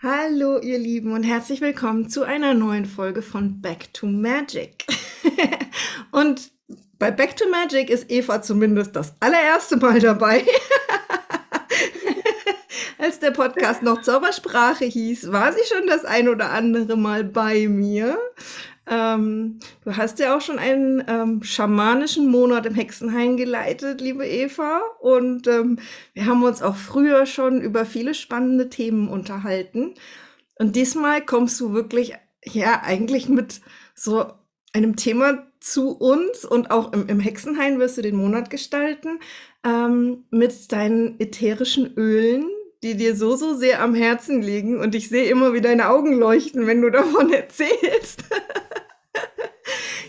Hallo ihr Lieben und herzlich willkommen zu einer neuen Folge von Back to Magic. und bei Back to Magic ist Eva zumindest das allererste Mal dabei. Als der Podcast noch Zaubersprache hieß, war sie schon das ein oder andere Mal bei mir. Ähm, du hast ja auch schon einen ähm, schamanischen Monat im Hexenhain geleitet, liebe Eva. Und ähm, wir haben uns auch früher schon über viele spannende Themen unterhalten. Und diesmal kommst du wirklich, ja, eigentlich mit so einem Thema zu uns und auch im, im Hexenhain wirst du den Monat gestalten ähm, mit deinen ätherischen Ölen, die dir so, so sehr am Herzen liegen. Und ich sehe immer, wie deine Augen leuchten, wenn du davon erzählst.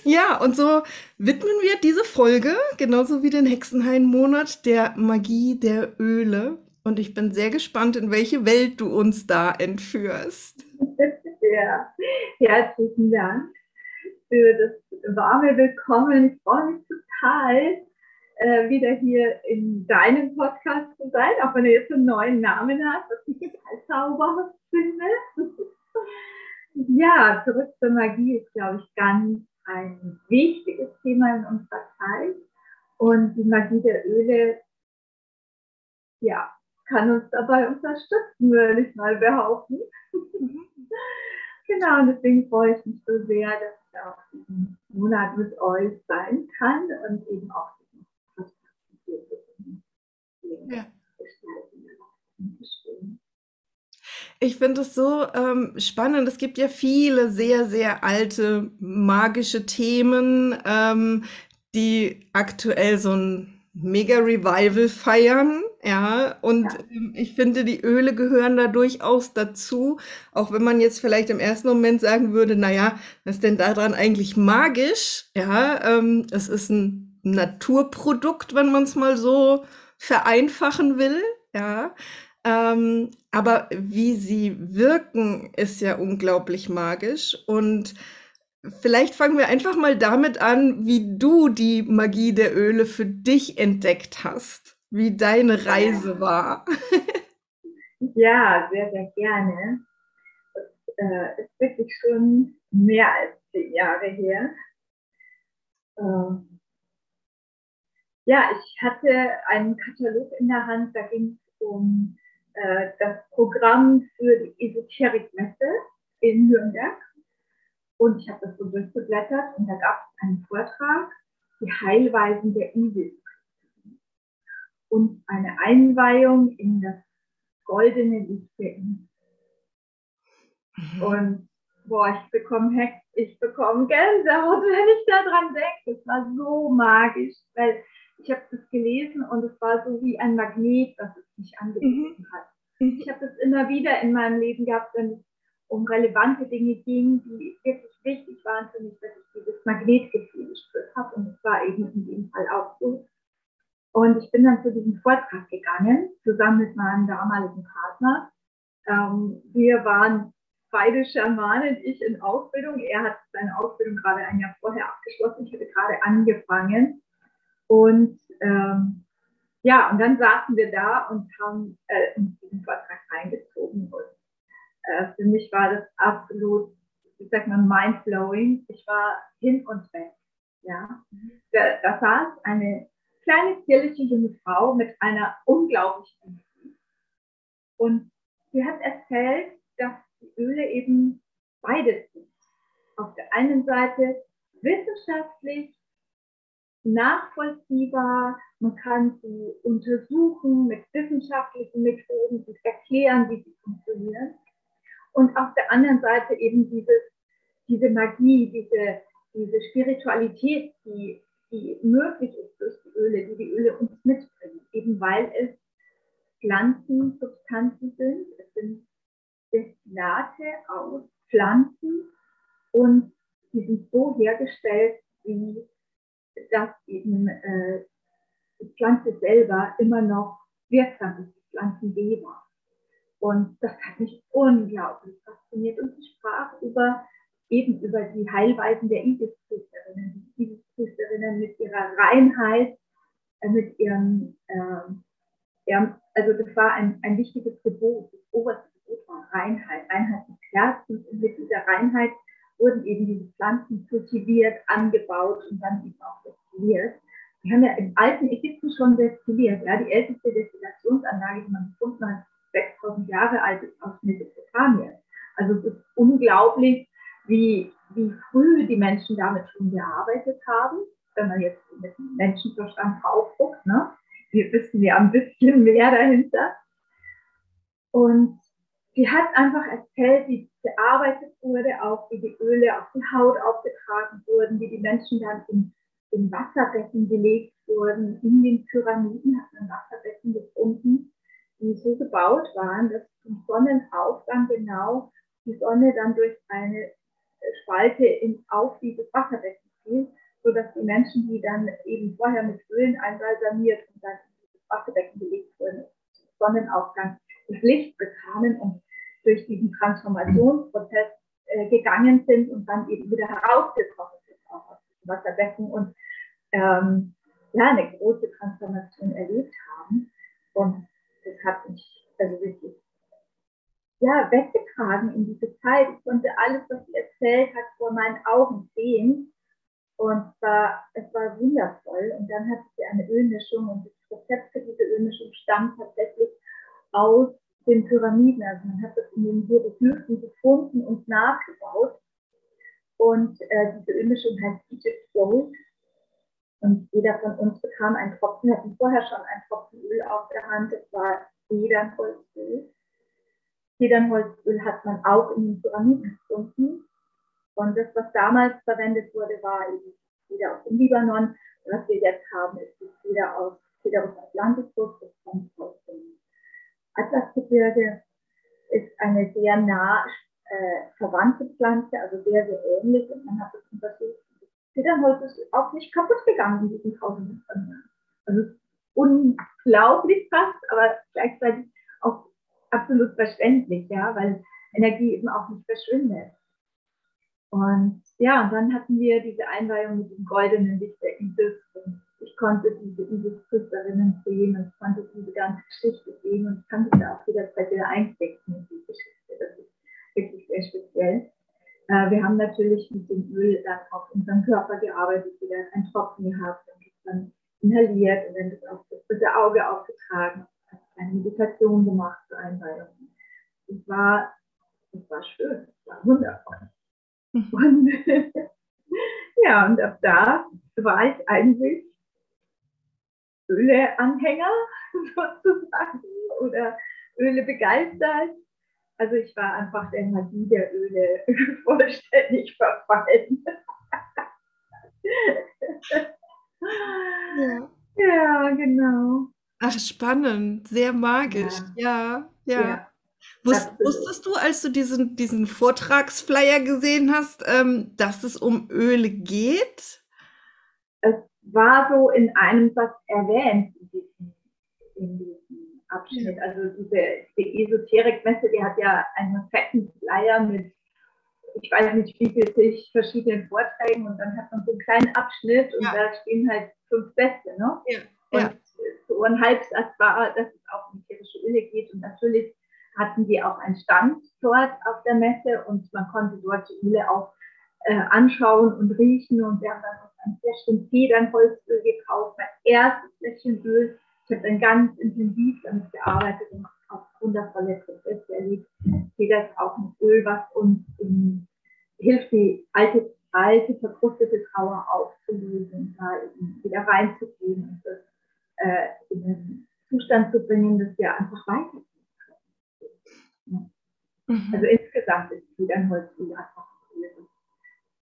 Ja, und so widmen wir diese Folge, genauso wie den Hexenhain-Monat, der Magie der Öle. Und ich bin sehr gespannt, in welche Welt du uns da entführst. Ja, herzlichen Dank für das warme Willkommen. Ich freue mich total, äh, wieder hier in deinem Podcast zu sein, auch wenn er jetzt einen neuen Namen hat, was ich total zauberhaft finde. ja, zurück zur Magie ist, glaube ich, ganz ein wichtiges Thema in unserer Zeit. Und die Magie der Öle, ja, kann uns dabei unterstützen, würde ich mal behaupten. Mhm. genau, und deswegen freue ich mich so sehr, dass ich auch diesen Monat mit euch sein kann und eben auch diesen Podcast ja. Ich finde es so ähm, spannend. Es gibt ja viele sehr, sehr alte magische Themen, ähm, die aktuell so ein Mega-Revival feiern. Ja, und ja. Ähm, ich finde, die Öle gehören da durchaus dazu. Auch wenn man jetzt vielleicht im ersten Moment sagen würde, naja, was ist denn daran eigentlich magisch? Ja, ähm, es ist ein Naturprodukt, wenn man es mal so vereinfachen will. Ja, ähm, aber wie sie wirken, ist ja unglaublich magisch. Und vielleicht fangen wir einfach mal damit an, wie du die Magie der Öle für dich entdeckt hast, wie deine Reise war. Ja, sehr, sehr gerne. Das äh, ist wirklich schon mehr als zehn Jahre her. Ähm, ja, ich hatte einen Katalog in der Hand, da ging es um äh, das Programm für die Esoterikmesse in Nürnberg. Und ich habe das so durchgeblättert und da gab es einen Vortrag, die Heilweisen der Isis. Und eine Einweihung in das goldene Licht der Isis. Mhm. Und boah, ich bekomme Hex, ich bekomme Gänsehaut, wenn ich daran denke. Es war so magisch, weil ich habe das gelesen und es war so wie ein Magnet, was es mich angezogen mhm. hat. Mhm. Ich habe das immer wieder in meinem Leben gehabt, wenn es um relevante Dinge ging, die wirklich wichtig waren für mich, dass ich dieses Magnetgefühl gespürt habe. Und es war eben in dem Fall auch so. Und ich bin dann zu diesem Vortrag gegangen, zusammen mit meinem damaligen Partner. Ähm, wir waren beide Schamanen, ich in Ausbildung. Er hat seine Ausbildung gerade ein Jahr vorher abgeschlossen. Ich hatte gerade angefangen. Und ähm, ja, und dann saßen wir da und haben äh, diesen Vortrag reingezogen. Und äh, für mich war das absolut, ich sag mal, mindblowing. Ich war hin und weg. Ja, da, da saß eine kleine, zierliche junge Frau mit einer unglaublichen Energie. Und sie hat erzählt, dass die Öle eben beides sind. Auf der einen Seite wissenschaftlich nachvollziehbar, man kann sie untersuchen mit wissenschaftlichen Methoden und erklären, wie sie funktionieren. Und auf der anderen Seite eben dieses, diese Magie, diese, diese Spiritualität, die, die möglich ist durch die Öle, die die Öle uns mitbringen, eben weil es Pflanzensubstanzen sind. Es sind Destillate aus Pflanzen und die sind so hergestellt, wie dass eben äh, die Pflanze selber immer noch wirksam ist, die Pflanzenweber. Und das hat mich unglaublich fasziniert. Und sie sprach über, eben über die Heilweisen der Isis-Priesterinnen. Die Isis-Priesterinnen mit ihrer Reinheit, äh, mit ihrem, äh, ihrem, also das war ein, ein wichtiges Gebot, das oberste gut war, Reinheit, Reinheit des Herzens. Und mit dieser Reinheit wurden eben diese Pflanzen kultiviert, angebaut und dann eben auch destilliert. Die haben ja im alten Ägypten schon destilliert. Ja, die älteste Destillationsanlage, die man gefunden hat, 6000 Jahre alt ist aus Mesopotamien. Also es ist unglaublich, wie, wie früh die Menschen damit schon gearbeitet haben, wenn man jetzt mit Menschenverstand drauf guckt. Ne? Wir wissen ja ein bisschen mehr dahinter. Und sie hat einfach erzählt, wie gearbeitet wurde, auch wie die Öle auf die Haut aufgetragen wurden, wie die Menschen dann in, in Wasserbecken gelegt wurden. In den Pyramiden hat man Wasserbecken gefunden, die so gebaut waren, dass zum Sonnenaufgang genau die Sonne dann durch eine Spalte in, auf dieses Wasserbecken fiel, sodass die Menschen, die dann eben vorher mit Ölen einbalsamiert und dann in dieses Wasserbecken gelegt wurden, Sonnenaufgang das Licht bekamen und durch diesen Transformationsprozess äh, gegangen sind und dann eben wieder herausgekommen sind auch aus dem Wasserbecken und ähm, ja, eine große Transformation erlebt haben. Und das hat mich also wirklich ja, weggetragen in diese Zeit. Ich konnte alles, was sie erzählt hat, vor meinen Augen sehen. Und war, es war wundervoll. Und dann hatte sie eine Ölmischung und das Rezept für diese Ölmischung stammt tatsächlich aus den Pyramiden. Also man hat das in den Hieroglyphen gefunden und nachgebaut. Und äh, diese Ölmischung heißt Egypt Gold. Und jeder von uns bekam einen Tropfen, hatten vorher schon einen Tropfen Öl auf der Hand. Das war Zedernholzöl. Zedernholzöl hat man auch in den Pyramiden gefunden. Und das, was damals verwendet wurde, war eben Zeder aus dem Libanon. Was wir jetzt haben, ist die Zeder aus, Zeder aus Atlantikus. Das kommt aus dem Atlasgebirge ist eine sehr nah äh, verwandte Pflanze, also sehr, sehr ähnlich. Und man hat es untersucht. Zedernholz ist auch nicht kaputt gegangen in diesen tausenden von Jahren. Also unglaublich fast, aber gleichzeitig auch absolut verständlich, ja, weil Energie eben auch nicht verschwindet. Und ja, und dann hatten wir diese Einweihung mit dem goldenen Licht der und ich konnte diese Ibis-Künstlerinnen sehen und konnte diese ganze Geschichte sehen und ich kann mich da auch jederzeit wieder einklicken in die Geschichte. Das ist wirklich sehr speziell. Äh, wir haben natürlich mit dem Öl dann auf unseren Körper gearbeitet, wieder einen Tropfen gehabt und dann inhaliert und dann das auf das dritte Auge aufgetragen, eine Meditation gemacht zur Einweihung. Es war, es war schön, es war wundervoll. Mhm. Und ja, und ab da war ich eigentlich Öle-Anhänger sozusagen oder Öle begeistert. Also ich war einfach der Magie der Öle vollständig verfallen. ja. ja, genau. Ach, spannend, sehr magisch. Ja, ja. ja. Wus wusstest du, als du diesen, diesen Vortragsflyer gesehen hast, ähm, dass es um Öle geht? Es war so in einem Satz erwähnt in diesem, in diesem Abschnitt. Also diese die Esoterikmesse, die hat ja einen fetten Flyer mit, ich weiß nicht wie viel, verschiedenen Vorträgen und dann hat man so einen kleinen Abschnitt und ja. da stehen halt fünf Sätze, ne? Ja. Und ja. so ein Halbsatz war, dass es auch um ätherische Öle geht und natürlich hatten die auch einen Stand dort auf der Messe und man konnte dort die Öle auch äh, anschauen und riechen und wir haben dann uns ein Fläschchen Federnholzöl gekauft, mein erstes Fläschchen Öl. Ich habe dann ganz intensiv damit gearbeitet und auch wundervolle Prozesse erlebt. Feder ist auch ein Öl, was uns in, hilft, die alte, alte, verkrustete Trauer aufzulösen, da eben wieder reinzugehen und das äh, in einen Zustand zu bringen, dass wir einfach weitergehen können. Mhm. Also insgesamt ist Federnholzöl einfach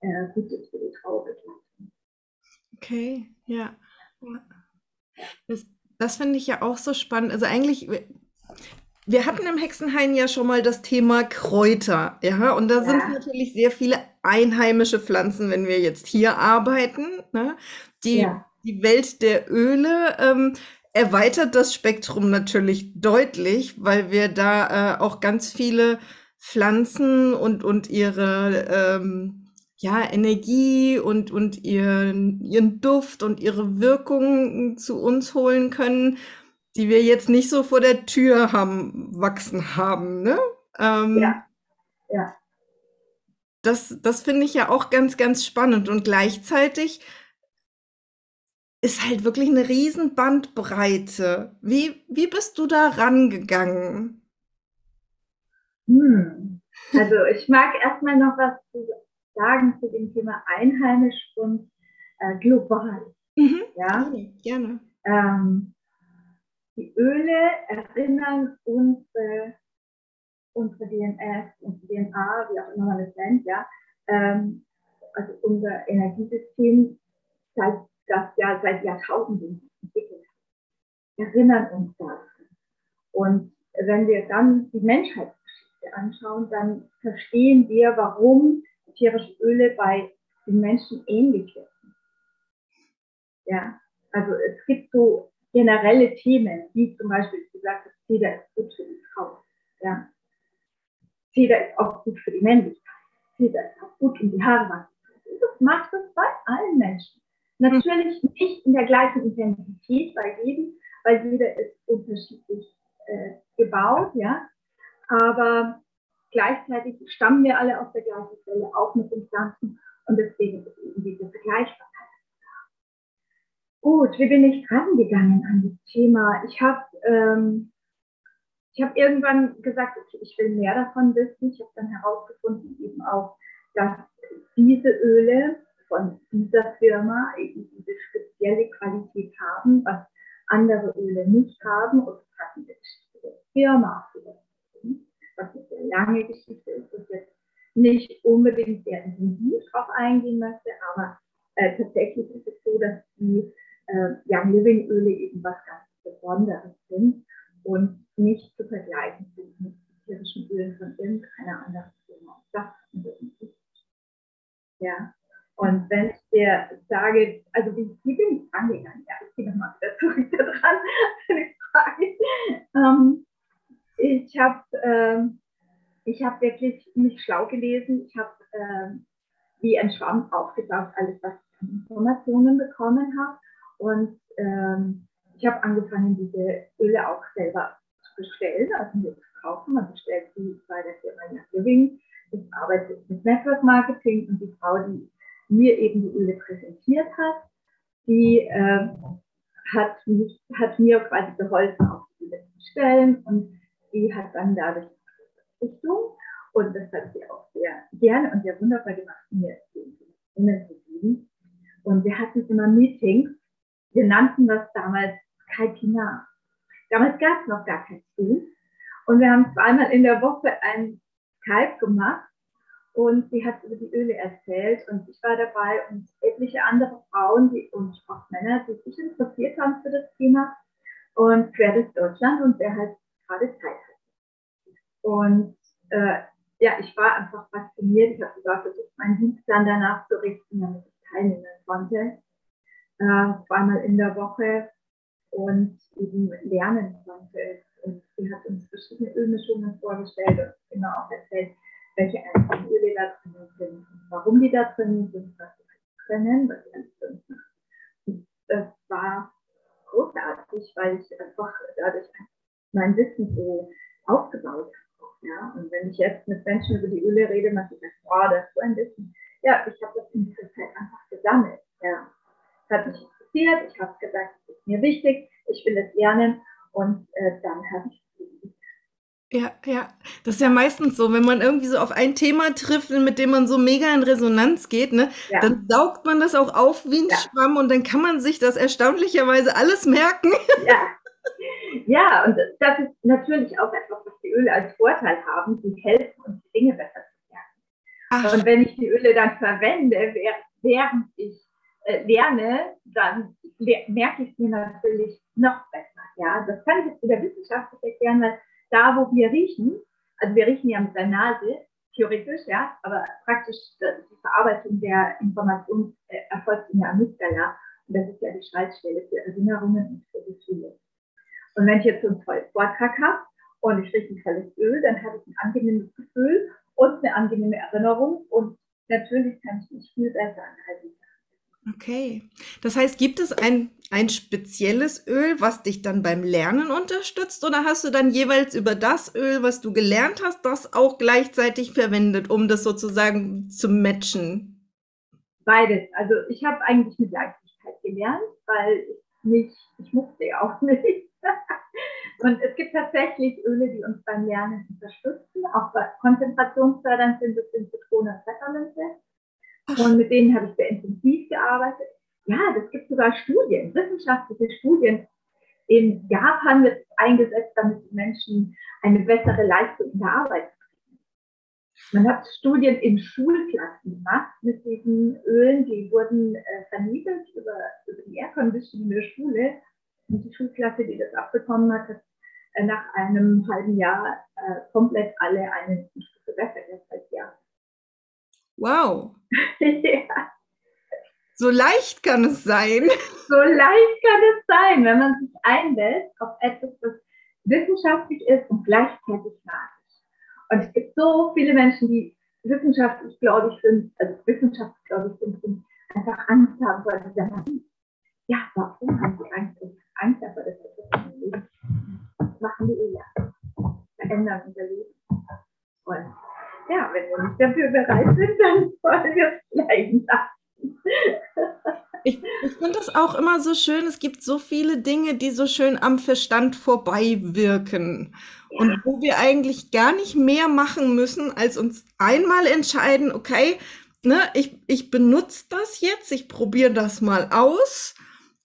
äh, Gutes für die Trauerbegleitung. Okay, ja. Das, das finde ich ja auch so spannend. Also eigentlich, wir hatten im Hexenhain ja schon mal das Thema Kräuter, ja, und da ja. sind natürlich sehr viele einheimische Pflanzen, wenn wir jetzt hier arbeiten. Ne? Die, ja. die Welt der Öle ähm, erweitert das Spektrum natürlich deutlich, weil wir da äh, auch ganz viele Pflanzen und, und ihre ähm, ja, Energie und, und ihren, ihren Duft und ihre Wirkung zu uns holen können, die wir jetzt nicht so vor der Tür haben, wachsen haben, ne? Ähm, ja. ja. Das, das finde ich ja auch ganz, ganz spannend. Und gleichzeitig ist halt wirklich eine riesen Bandbreite. Wie, wie bist du da rangegangen? Hm. Also ich mag erstmal noch was sagen zu dem Thema einheimisch und äh, global. Mhm, ja? Gerne. Ähm, die Öle erinnern unsere, unsere DNS, unsere DNA, wie auch immer man es nennt, ja, ähm, also unser Energiesystem, seit, das ja seit Jahrtausenden entwickelt hat, erinnern uns daran. Und wenn wir dann die Menschheitsgeschichte anschauen, dann verstehen wir, warum tierische Öle bei den Menschen ähnlich wirken. Ja, also es gibt so generelle Themen, wie zum Beispiel, wie gesagt, Zeder ist gut für die Frau. Ja. Zeder ist auch gut für die Männlichkeit. Zeder ist auch gut, um die Haare wachsen Das macht es bei allen Menschen. Natürlich nicht in der gleichen Intensität bei jedem, weil jeder ist unterschiedlich äh, gebaut, ja. Aber gleichzeitig stammen wir alle aus der gleichen Quelle, auch mit den Pflanzen. Und deswegen ist eben diese Vergleichbarkeit. Gut, wie bin ich dran gegangen an das Thema? Ich habe ähm, hab irgendwann gesagt, okay, ich will mehr davon wissen. Ich habe dann herausgefunden eben auch, dass diese Öle von dieser Firma eben diese spezielle Qualität haben, was andere Öle nicht haben. Und das hat eine Firma was eine sehr lange Geschichte ist, das jetzt nicht unbedingt sehr intensiv darauf eingehen möchte, aber äh, tatsächlich ist es so, dass die äh, Young Living Öle eben was ganz Besonderes sind und nicht zu vergleichen sind mit tierischen Ölen von irgendeiner anderen Firma. Das ist Ja. Und wenn ich dir sage, also wie, wie bin ich angegangen? Ja, ich gehe nochmal wieder zurück da dran, eine Frage. Ähm, ich habe ähm, ich hab wirklich mich schlau gelesen. Ich habe ähm, wie ein Schwamm aufgesaugt, alles, was ich an Informationen bekommen habe. Und ähm, ich habe angefangen, diese Öle auch selber zu bestellen, also mir zu kaufen. Man bestellt sie bei der Firma Living. Ich arbeite mit Network Marketing und die Frau, die mir eben die Öle präsentiert hat, die äh, hat, mich, hat mir quasi geholfen, auch die Öle zu bestellen und die hat dann dadurch Richtung und das hat sie auch sehr gerne und sehr wunderbar gemacht, mir Informationen zu geben. Und wir hatten immer Meetings wir nannten das damals Kaipinar. Damals gab es noch gar kein Zoom. Und wir haben zweimal in der Woche ein Skype gemacht und sie hat über die Öle erzählt und ich war dabei und etliche andere Frauen die, und auch Männer, die sich interessiert haben für das Thema und quer durch Deutschland und wer halt gerade Zeit hat. Und äh, ja, ich war einfach fasziniert. Ich habe sogar versucht, meinen Dienstplan danach zu richten, damit ich teilnehmen konnte äh, zweimal in der Woche und eben lernen konnte. Und sie hat uns verschiedene Ölmischungen vorgestellt und genau auch erzählt, welche einzelnen Öle da drin sind und warum die da drin sind, was sie können, was sie alles drin sind. Und das war großartig, weil ich einfach dadurch mein Wissen so aufgebaut habe. Ja? Und wenn ich jetzt mit Menschen über die Öle rede, man sagt, boah, das ist so ein Wissen. Ja, ich habe das in dieser Zeit einfach gesammelt. Ja hat mich interessiert, ich habe gesagt, es ist mir wichtig, ich will es lernen und äh, dann habe ich ja, ja, das ist ja meistens so, wenn man irgendwie so auf ein Thema trifft, mit dem man so mega in Resonanz geht, ne, ja. dann saugt man das auch auf wie ein ja. Schwamm und dann kann man sich das erstaunlicherweise alles merken. Ja. Ja, und das ist natürlich auch etwas, was die Öle als Vorteil haben, die helfen uns die Dinge besser zu merken. Ach. Und wenn ich die Öle dann verwende, während ich äh, lerne, dann merke ich mir natürlich noch besser. Ja, das kann ich jetzt wieder wissenschaftlich erklären, weil da, wo wir riechen, also wir riechen ja mit der Nase, theoretisch, ja, aber praktisch die Verarbeitung der Information äh, erfolgt in der Amygdala. Und das ist ja die Schaltstelle für Erinnerungen und für Gefühle. Und wenn ich jetzt so einen tollen Vortrag habe und ich rieche ein tolles Öl, dann habe ich ein angenehmes Gefühl und eine angenehme Erinnerung und natürlich kann ich mich viel besser an all Okay. Das heißt, gibt es ein, ein spezielles Öl, was dich dann beim Lernen unterstützt? Oder hast du dann jeweils über das Öl, was du gelernt hast, das auch gleichzeitig verwendet, um das sozusagen zu matchen? Beides. Also ich habe eigentlich mit Leichtigkeit gelernt, weil ich nicht, ich musste ja auch nicht. Und es gibt tatsächlich Öle, die uns beim Lernen unterstützen, auch konzentrationsfördernd sind, das sind Zitrone und Pfefferminze. Und mit denen habe ich sehr intensiv gearbeitet. Ja, das gibt sogar Studien, wissenschaftliche Studien. In Japan wird es eingesetzt, damit die Menschen eine bessere Leistung in der Arbeit kriegen. Man hat Studien in Schulklassen gemacht mit diesen Ölen, die wurden äh, verniedert über, über die Airconditioning in der Schule. Und die Schulklasse, die das abbekommen hat, hat äh, nach einem halben Jahr äh, komplett alle eine Stufe besser als Jahr. Wow. ja. So leicht kann es sein. So leicht kann es sein, wenn man sich einlässt auf etwas, was wissenschaftlich ist und gleichzeitig magisch. Und es gibt so viele Menschen, die wissenschaftlich gläubig sind, also wissenschaftlich gläubig sind und einfach Angst haben vor dieser Magie. Ja, warum haben sie Angst? Angst davor, dass das im Leben machen wir ja. Verändern unser Leben. Und ja, wenn wir nicht dafür bereit sind, dann wollen wir es bleiben lassen. Ich, ich finde das auch immer so schön. Es gibt so viele Dinge, die so schön am Verstand vorbei wirken. Ja. Und wo wir eigentlich gar nicht mehr machen müssen, als uns einmal entscheiden, okay, ne, ich, ich benutze das jetzt, ich probiere das mal aus.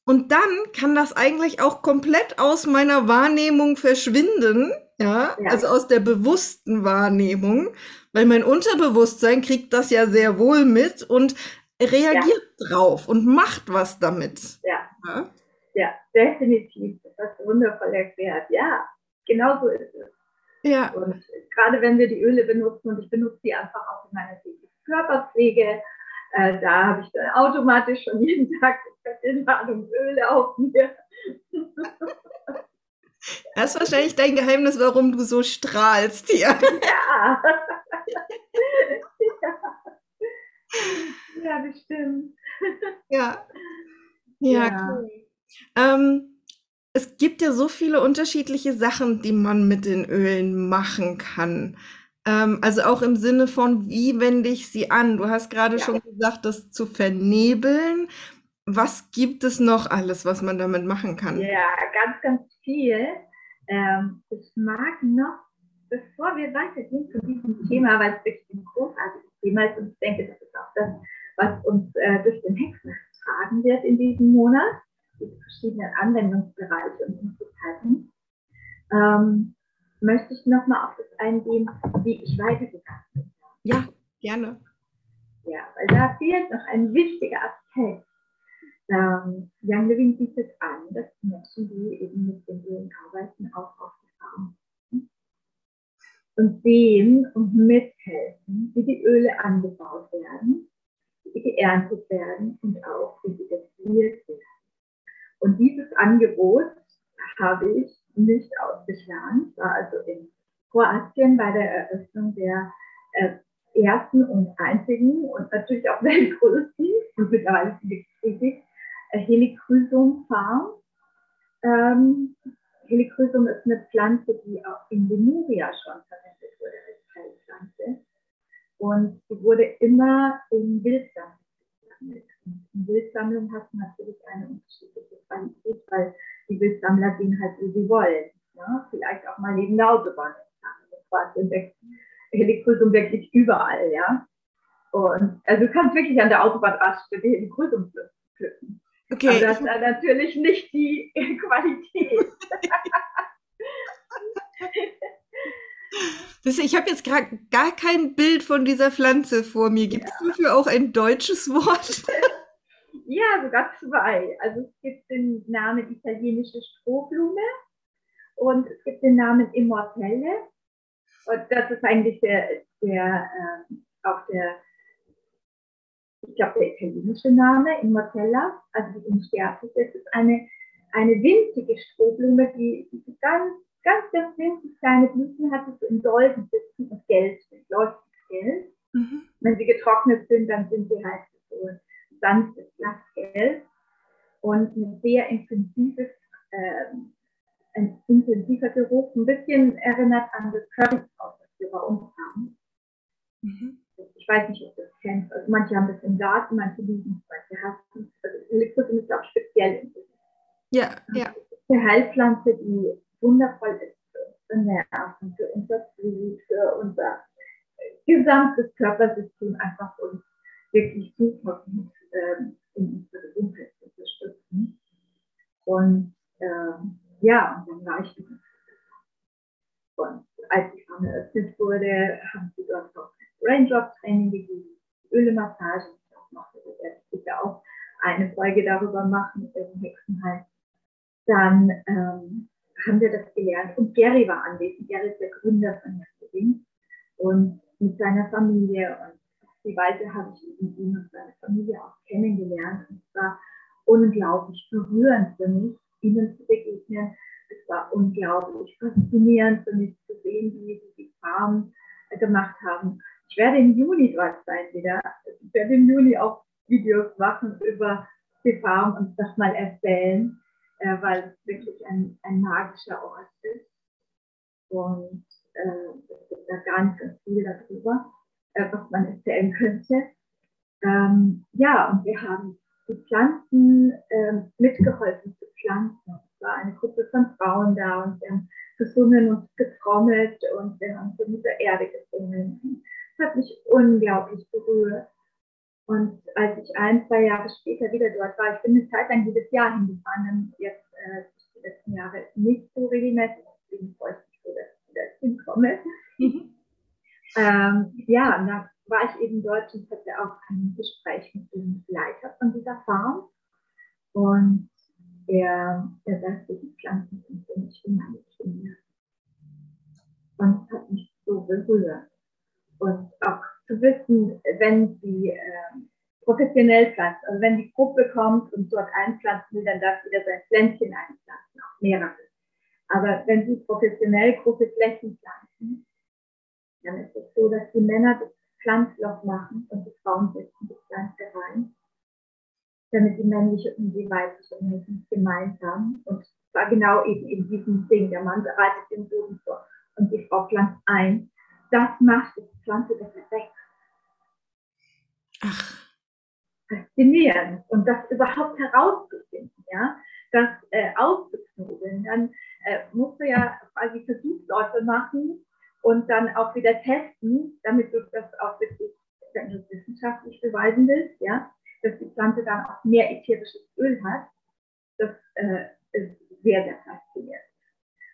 Und dann kann das eigentlich auch komplett aus meiner Wahrnehmung verschwinden. Ja, ja. also aus der bewussten Wahrnehmung weil mein Unterbewusstsein kriegt das ja sehr wohl mit und reagiert ja. drauf und macht was damit. Ja. ja, ja definitiv. Das hast du wundervoll erklärt. Ja, genau so ist es. Ja. Und gerade wenn wir die Öle benutzen, und ich benutze die einfach auch in meiner Körperpflege, äh, da habe ich dann automatisch schon jeden Tag eine Ladung Öle auf mir. Das ist wahrscheinlich dein Geheimnis, warum du so strahlst hier. Ja. ja. das stimmt. Ja. Ja, ja. cool. Ähm, es gibt ja so viele unterschiedliche Sachen, die man mit den Ölen machen kann. Ähm, also auch im Sinne von, wie wende ich sie an? Du hast gerade ja. schon gesagt, das zu vernebeln. Was gibt es noch alles, was man damit machen kann? Ja, ganz, ganz viel. Ähm, ich mag noch, bevor wir weitergehen zu diesem Thema, weil es wirklich ein großartiges Thema ist und ich denke, das ist auch das, was uns äh, durch den Hexen tragen wird in diesem Monat, diese verschiedenen Anwendungsbereiche und Möglichkeiten, ähm, möchte ich nochmal auf das eingehen, wie ich weitergegangen bin. Ja, gerne. Ja, weil da fehlt noch ein wichtiger Aspekt. Ähm, Young Living bietet an, dass Menschen, die eben mit den Ölen arbeiten, auch auf die Farm und sehen und mithelfen, wie die Öle angebaut werden, wie sie geerntet werden und auch wie sie destilliert werden. Und dieses Angebot habe ich nicht ausgeschlagen, war also in Kroatien bei der Eröffnung der äh, ersten und einzigen und natürlich auch weltgrößten und mittlerweile sind die riesig Helichrysum Farm. Ähm, Helichrysum ist eine Pflanze, die auch in Lemuria schon verwendet wurde als Heilpflanze. Und sie wurde immer in Wildsammlung gesammelt. In Wildsammlung hat natürlich eine unterschiedliche Qualität, weil die Wildsammler gehen halt, wie sie wollen. Ja? Vielleicht auch mal neben der Autobahn. Helichrysum wirklich überall, ja. Und also du kannst wirklich an der Autobahn rasch für die Helichrysum pflücken. Okay. Aber das ist natürlich nicht die Qualität. ich habe jetzt gerade gar kein Bild von dieser Pflanze vor mir. Gibt es ja. dafür auch ein deutsches Wort? ja, sogar zwei. Also es gibt den Namen italienische Strohblume und es gibt den Namen Immortelle. Und das ist eigentlich der, der äh, auch der ich glaube, der italienische Name, Immortella, also die Unsterbliche, das ist eine, eine winzige Strohblume, die, die ganz, ganz, ganz winzig kleine Blüten hat, die so in Dolden sitzen und gelb sind, leuchtendes Gelb. Mhm. Wenn sie getrocknet sind, dann sind sie halt so sanftes Blattgelb und ein sehr intensives, äh, ein intensiver Geruch, ein bisschen erinnert an das Currykraut, das wir bei uns haben. Mhm. Ich weiß nicht, ob du das kennst. Also manche haben das im Garten, manche lieben es, manche hassen es. Also Elektrosen ist auch speziell. Ja, ja. Eine Heilpflanze, die wundervoll ist für Nerven, für unser Blut, für unser gesamtes Körpersystem einfach uns wirklich super gut ähm, in unserer Gesundheit zu unterstützen. Und ähm, ja, und dann war ich und als die Farm eröffnet wurde, haben sie dort auch Raindrop-Training gegeben, Ölemassage, ich noch, da werde ich sicher auch eine Folge darüber machen im Hexenheim. Dann ähm, haben wir das gelernt. Und Gary war anwesend. Gary ist der Gründer von Herzling und mit seiner Familie. Und die Weise habe ich ihn und seine Familie auch kennengelernt. Und es war unglaublich berührend für mich, ihnen unglaublich faszinierend für mich zu sehen, wie sie die Farm gemacht haben. Ich werde im Juni dort sein wieder. Ich werde im Juni auch Videos machen über die Farm und das mal erzählen, äh, weil es wirklich ein, ein magischer Ort ist. Und äh, es gibt da ganz, ganz viel darüber, äh, was man erzählen könnte. Ähm, ja, und wir haben die Pflanzen äh, mitgeholfen zu pflanzen. War eine Gruppe von Frauen da und wir haben gesungen und getrommelt und wir haben so mit der Erde gesungen. Es hat mich unglaublich berührt. Und als ich ein, zwei Jahre später wieder dort war, ich bin eine Zeit lang jedes Jahr hingefahren, jetzt äh, die letzten Jahre nicht so regelmäßig, deswegen freue ich mich so, dass ich wieder hinkomme. Mhm. Ähm, ja, und da war ich eben dort und hatte auch ein Gespräch mit dem Leiter von dieser Farm. Und er, er sagte, die Pflanzen sind für mich wie meine Kinder. Und es hat mich so berührt. Und auch zu wissen, wenn sie äh, professionell pflanzt, also wenn die Gruppe kommt und dort einpflanzen will, dann darf wieder sein Pflänzchen einpflanzen, auch mehrere. Aber wenn sie professionell große Flächen pflanzen, dann ist es so, dass die Männer das Pflanzloch machen und die Frauen setzen die Pflanze rein, damit die männliche und die weibliche Menschen gemeinsam und zwar genau eben in diesem Ding, der Mann bereitet den Boden vor und die Frau pflanzt ein. Das macht die Pflanze besser wächst. Ach. Faszinierend. Und das überhaupt herauszufinden, ja, das äh, auszuknobeln, dann äh, musst du ja quasi Versuchsläufe machen, und dann auch wieder testen, damit du das auch wirklich wenn du wissenschaftlich beweisen willst, ja, dass die Pflanze dann auch mehr ätherisches Öl hat. Das äh, ist sehr, sehr faszinierend.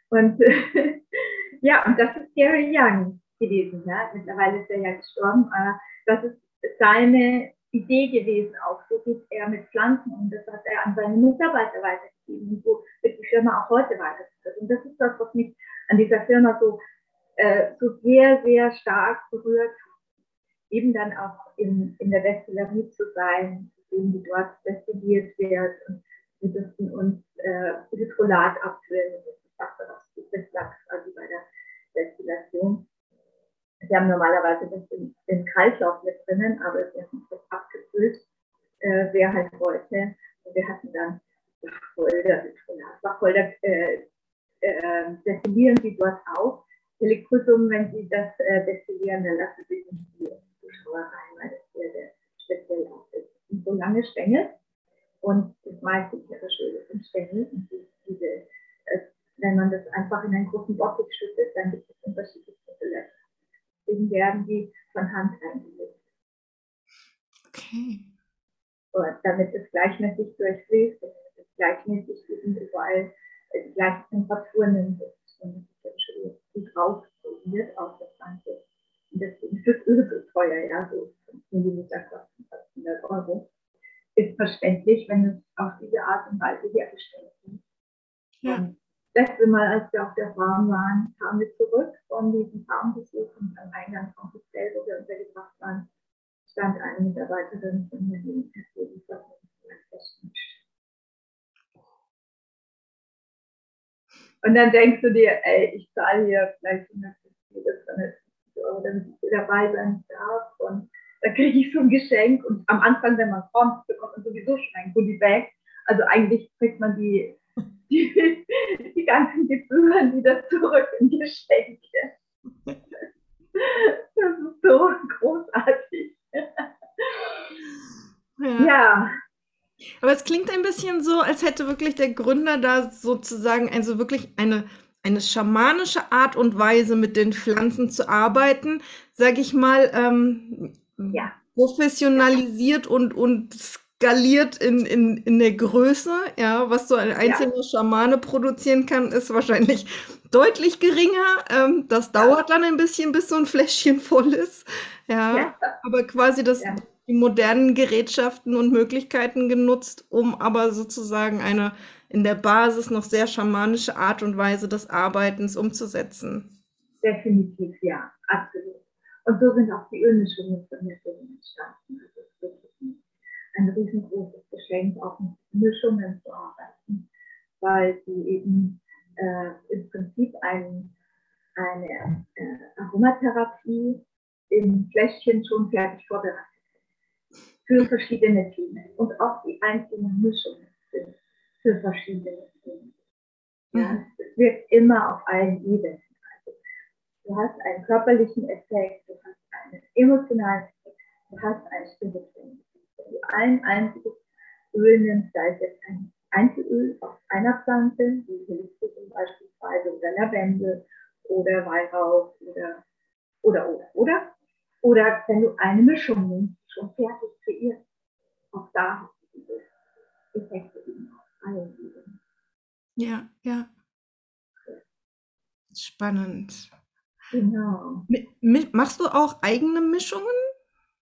Und äh, ja, und das ist Gary Young gewesen. Ja. Mittlerweile ist er ja gestorben. Äh, das ist seine Idee gewesen auch. So geht er mit Pflanzen und das hat er an seine Mitarbeiter weitergegeben. Und so wird die Firma auch heute weitergeführt. Und das ist das, was mich an dieser Firma so äh, so sehr, sehr stark berührt, eben dann auch in, in der Destillerie zu sein, zu sehen, wie dort destilliert wird. Und wir dürfen uns äh, Hydrolat abfüllen, das ist das Wasser, was des Lachs, also bei der Destillation. Wir haben normalerweise das im, im Kreislauf mit drinnen, aber wir haben das abgefüllt, äh, wer halt wollte. Und wir hatten dann Wacholder, Wacholder äh, äh, destillieren sie dort auch Elektrosum, wenn Sie das äh, destillieren, dann lassen Sie nicht Zuschauer rein, weil das sehr, sehr speziell auch ist. Und so lange Stängel und das meiste tierische Öl ist im Stängel. Und diese, äh, wenn man das einfach in einen großen Bottich schüttet, dann gibt es unterschiedliche Löcher. Deswegen werden die von Hand eingelegt. Okay. Und damit es gleichmäßig durchfließt, damit es gleichmäßig überall äh, die gleichen Temperaturen nimmt und gut rausgezogen wird aus der Pflanze. Deswegen ist das Öl so teuer, ja, so 5 Milliliter kosten fast 100 Euro. Ist verständlich, wenn es auf diese Art und Weise hergestellt wird. Ja. Das letzte Mal, als wir auf der Farm waren, kamen wir zurück von diesem Farmbesuch und am Eingang vom Hotel, wo wir untergebracht waren, stand eine Mitarbeiterin von mir, die erzählt, was Und dann denkst du dir, ey, ich zahle hier vielleicht 150 bis 250 Hier dabei sein darf. Und da kriege ich so ein Geschenk und am Anfang, wenn man kommt, bekommt man sowieso schon ein Goodie Bag. Also eigentlich kriegt man die, die, die ganzen Gebühren wieder zurück in Geschenke. Das ist so großartig. Ja. ja. Aber es klingt ein bisschen so, als hätte wirklich der Gründer da sozusagen also wirklich eine, eine schamanische Art und Weise mit den Pflanzen zu arbeiten, sage ich mal, ähm, ja. professionalisiert und, und skaliert in, in, in der Größe. Ja, was so ein einzelner ja. Schamane produzieren kann, ist wahrscheinlich deutlich geringer. Ähm, das dauert dann ein bisschen, bis so ein Fläschchen voll ist. Ja, ja. aber quasi das die modernen Gerätschaften und Möglichkeiten genutzt, um aber sozusagen eine in der Basis noch sehr schamanische Art und Weise des Arbeitens umzusetzen. Definitiv, ja, absolut. Und so sind auch die Ölmischungen von mir entstanden. Also es ist wirklich ein riesengroßes Geschenk, auch mit Mischungen zu arbeiten, weil sie eben äh, im Prinzip ein, eine äh, Aromatherapie im Fläschchen schon fertig vorbereitet für verschiedene Themen und auch die einzelnen Mischungen sind für verschiedene Themen. Ja, mhm. es wirkt immer auf allen Ebenen. Also, du hast einen körperlichen Effekt, du hast einen emotionalen Effekt, du hast einen spirituellen Effekt. Wenn du ein einziges Öl nimmst, sei es jetzt ein Einzelöl aus einer Pflanze, wie Helice beispielsweise oder Lavendel oder Weihrauch oder oder oder oder oder wenn du eine Mischung nimmst, schon fertig kreiert. Auch da hast du diese Effekte eben allen Ebenen. Ja, ja. Spannend. Genau. Machst du auch eigene Mischungen?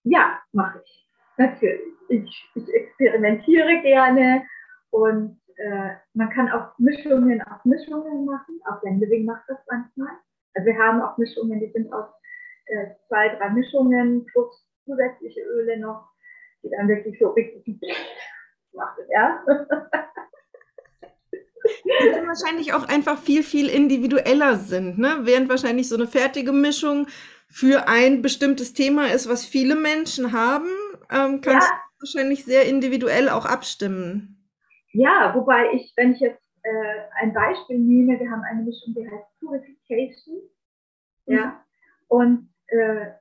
Ja, mache ich. Natürlich. Ich, ich experimentiere gerne und äh, man kann auch Mischungen auf Mischungen machen. Auch Wendewing macht das manchmal. Also wir haben auch Mischungen, die sind aus äh, zwei, drei Mischungen plus zusätzliche Öle noch, die dann wirklich so richtig machen, ja. Die dann wahrscheinlich auch einfach viel, viel individueller sind, ne? Während wahrscheinlich so eine fertige Mischung für ein bestimmtes Thema ist, was viele Menschen haben, ähm, kannst ja. du wahrscheinlich sehr individuell auch abstimmen. Ja, wobei ich, wenn ich jetzt äh, ein Beispiel nehme, wir haben eine Mischung, die heißt Purification. Ja. Mhm. Und äh,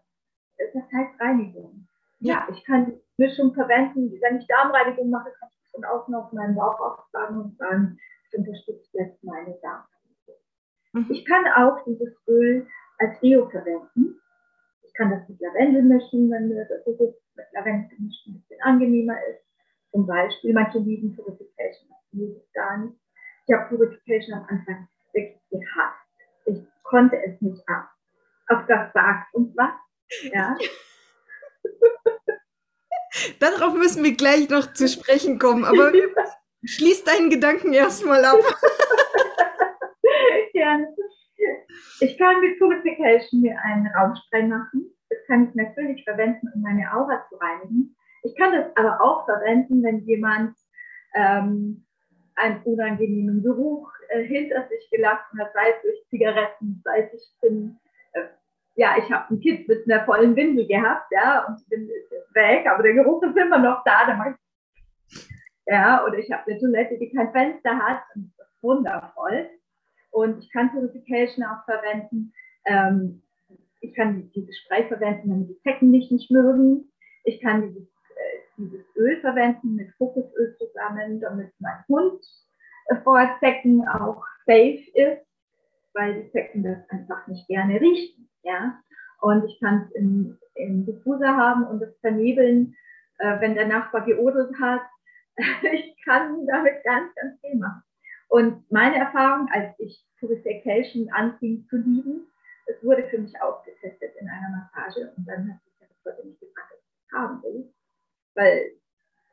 das heißt Reinigung. Ja, ich kann Mischung verwenden. Wenn ich Darmreinigung mache, kann ich von außen auf meinen Bauch auftragen und sagen, unterstützt jetzt meine Darmreinigung. Mhm. Ich kann auch dieses Öl als Deo verwenden. Ich kann das mit Lavendel mischen, wenn mir das mit Lavendel mischen ein bisschen angenehmer ist. Zum Beispiel, manche lieben Purification, liebe ich gar nicht. Ich habe Purification am Anfang wirklich gehasst. Ich konnte es nicht ab. Auf das sagt uns was. Ja. Darauf müssen wir gleich noch zu sprechen kommen, aber schließ deinen Gedanken erstmal ab. ja. Ich kann mit Purification mir einen Raumspray machen. Das kann ich natürlich verwenden, um meine Aura zu reinigen. Ich kann das aber auch verwenden, wenn jemand ähm, einen unangenehmen Geruch äh, hinter sich gelassen hat, sei es durch Zigaretten, sei es ich bin ja, ich habe ein Kind mit einer vollen Windel gehabt, ja, und die Windel ist jetzt weg, aber der Geruch ist immer noch da, da mache ich, ja, oder ich habe eine Toilette, die kein Fenster hat, und das ist wundervoll. Und ich kann Purification auch verwenden. Ähm, ich kann dieses Spray verwenden, wenn die Zecken mich nicht mögen. Ich kann dieses, äh, dieses Öl verwenden mit Fokusöl zusammen, damit mein Hund äh, vor Zecken auch safe ist, weil die Zecken das einfach nicht gerne riechen. Ja? Und ich kann es im, im Diffuser haben und es vernebeln, äh, wenn der Nachbar geodelt hat. ich kann damit ganz, ganz viel machen. Und meine Erfahrung, als ich Purification anfing zu lieben, es wurde für mich ausgetestet in einer Massage und dann hat die Therapeutin mich gefragt, ob ich das haben will. Weil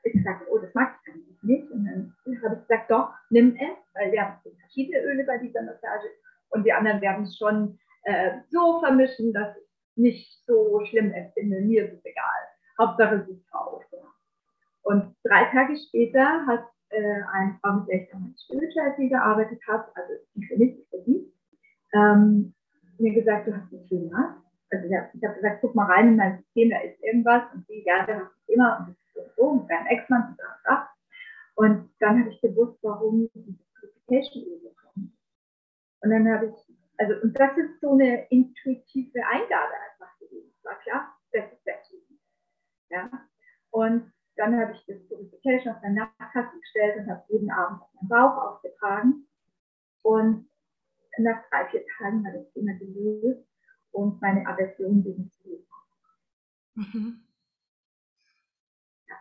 ich gesagt oh, das mag ich eigentlich nicht. Und dann habe ich gesagt, doch, nimm es, weil wir haben verschiedene Öle bei dieser Massage und die anderen werden es schon äh, so vermischen, dass ich nicht so schlimm empfinde. Mir ist es egal. Hauptsache es ist drauf. Und drei Tage später hat äh, eine Frau, mit der ich mit Spirituality gearbeitet habe, also die für mich, für sie, ähm, mir gesagt, du hast einen Tumor also ich habe hab gesagt, guck mal rein in mein System, da ist irgendwas und sie, ja, da hast du immer und das ist so, mit deinem Ex-Mann und da, da. Und dann habe ich gewusst, warum diese Purification-Öle kommen. Und dann habe ich, also, und das ist so eine intuitive Eingabe einfach gewesen. Es war klar, das ist das. Ja. Und dann habe ich das Purification auf meine Nachtkasse gestellt und habe jeden Abend auf meinen Bauch aufgetragen. Und nach drei, vier Tagen war das Thema gelöst und meine Aversion gegen Zwiebeln. Mhm. Ja.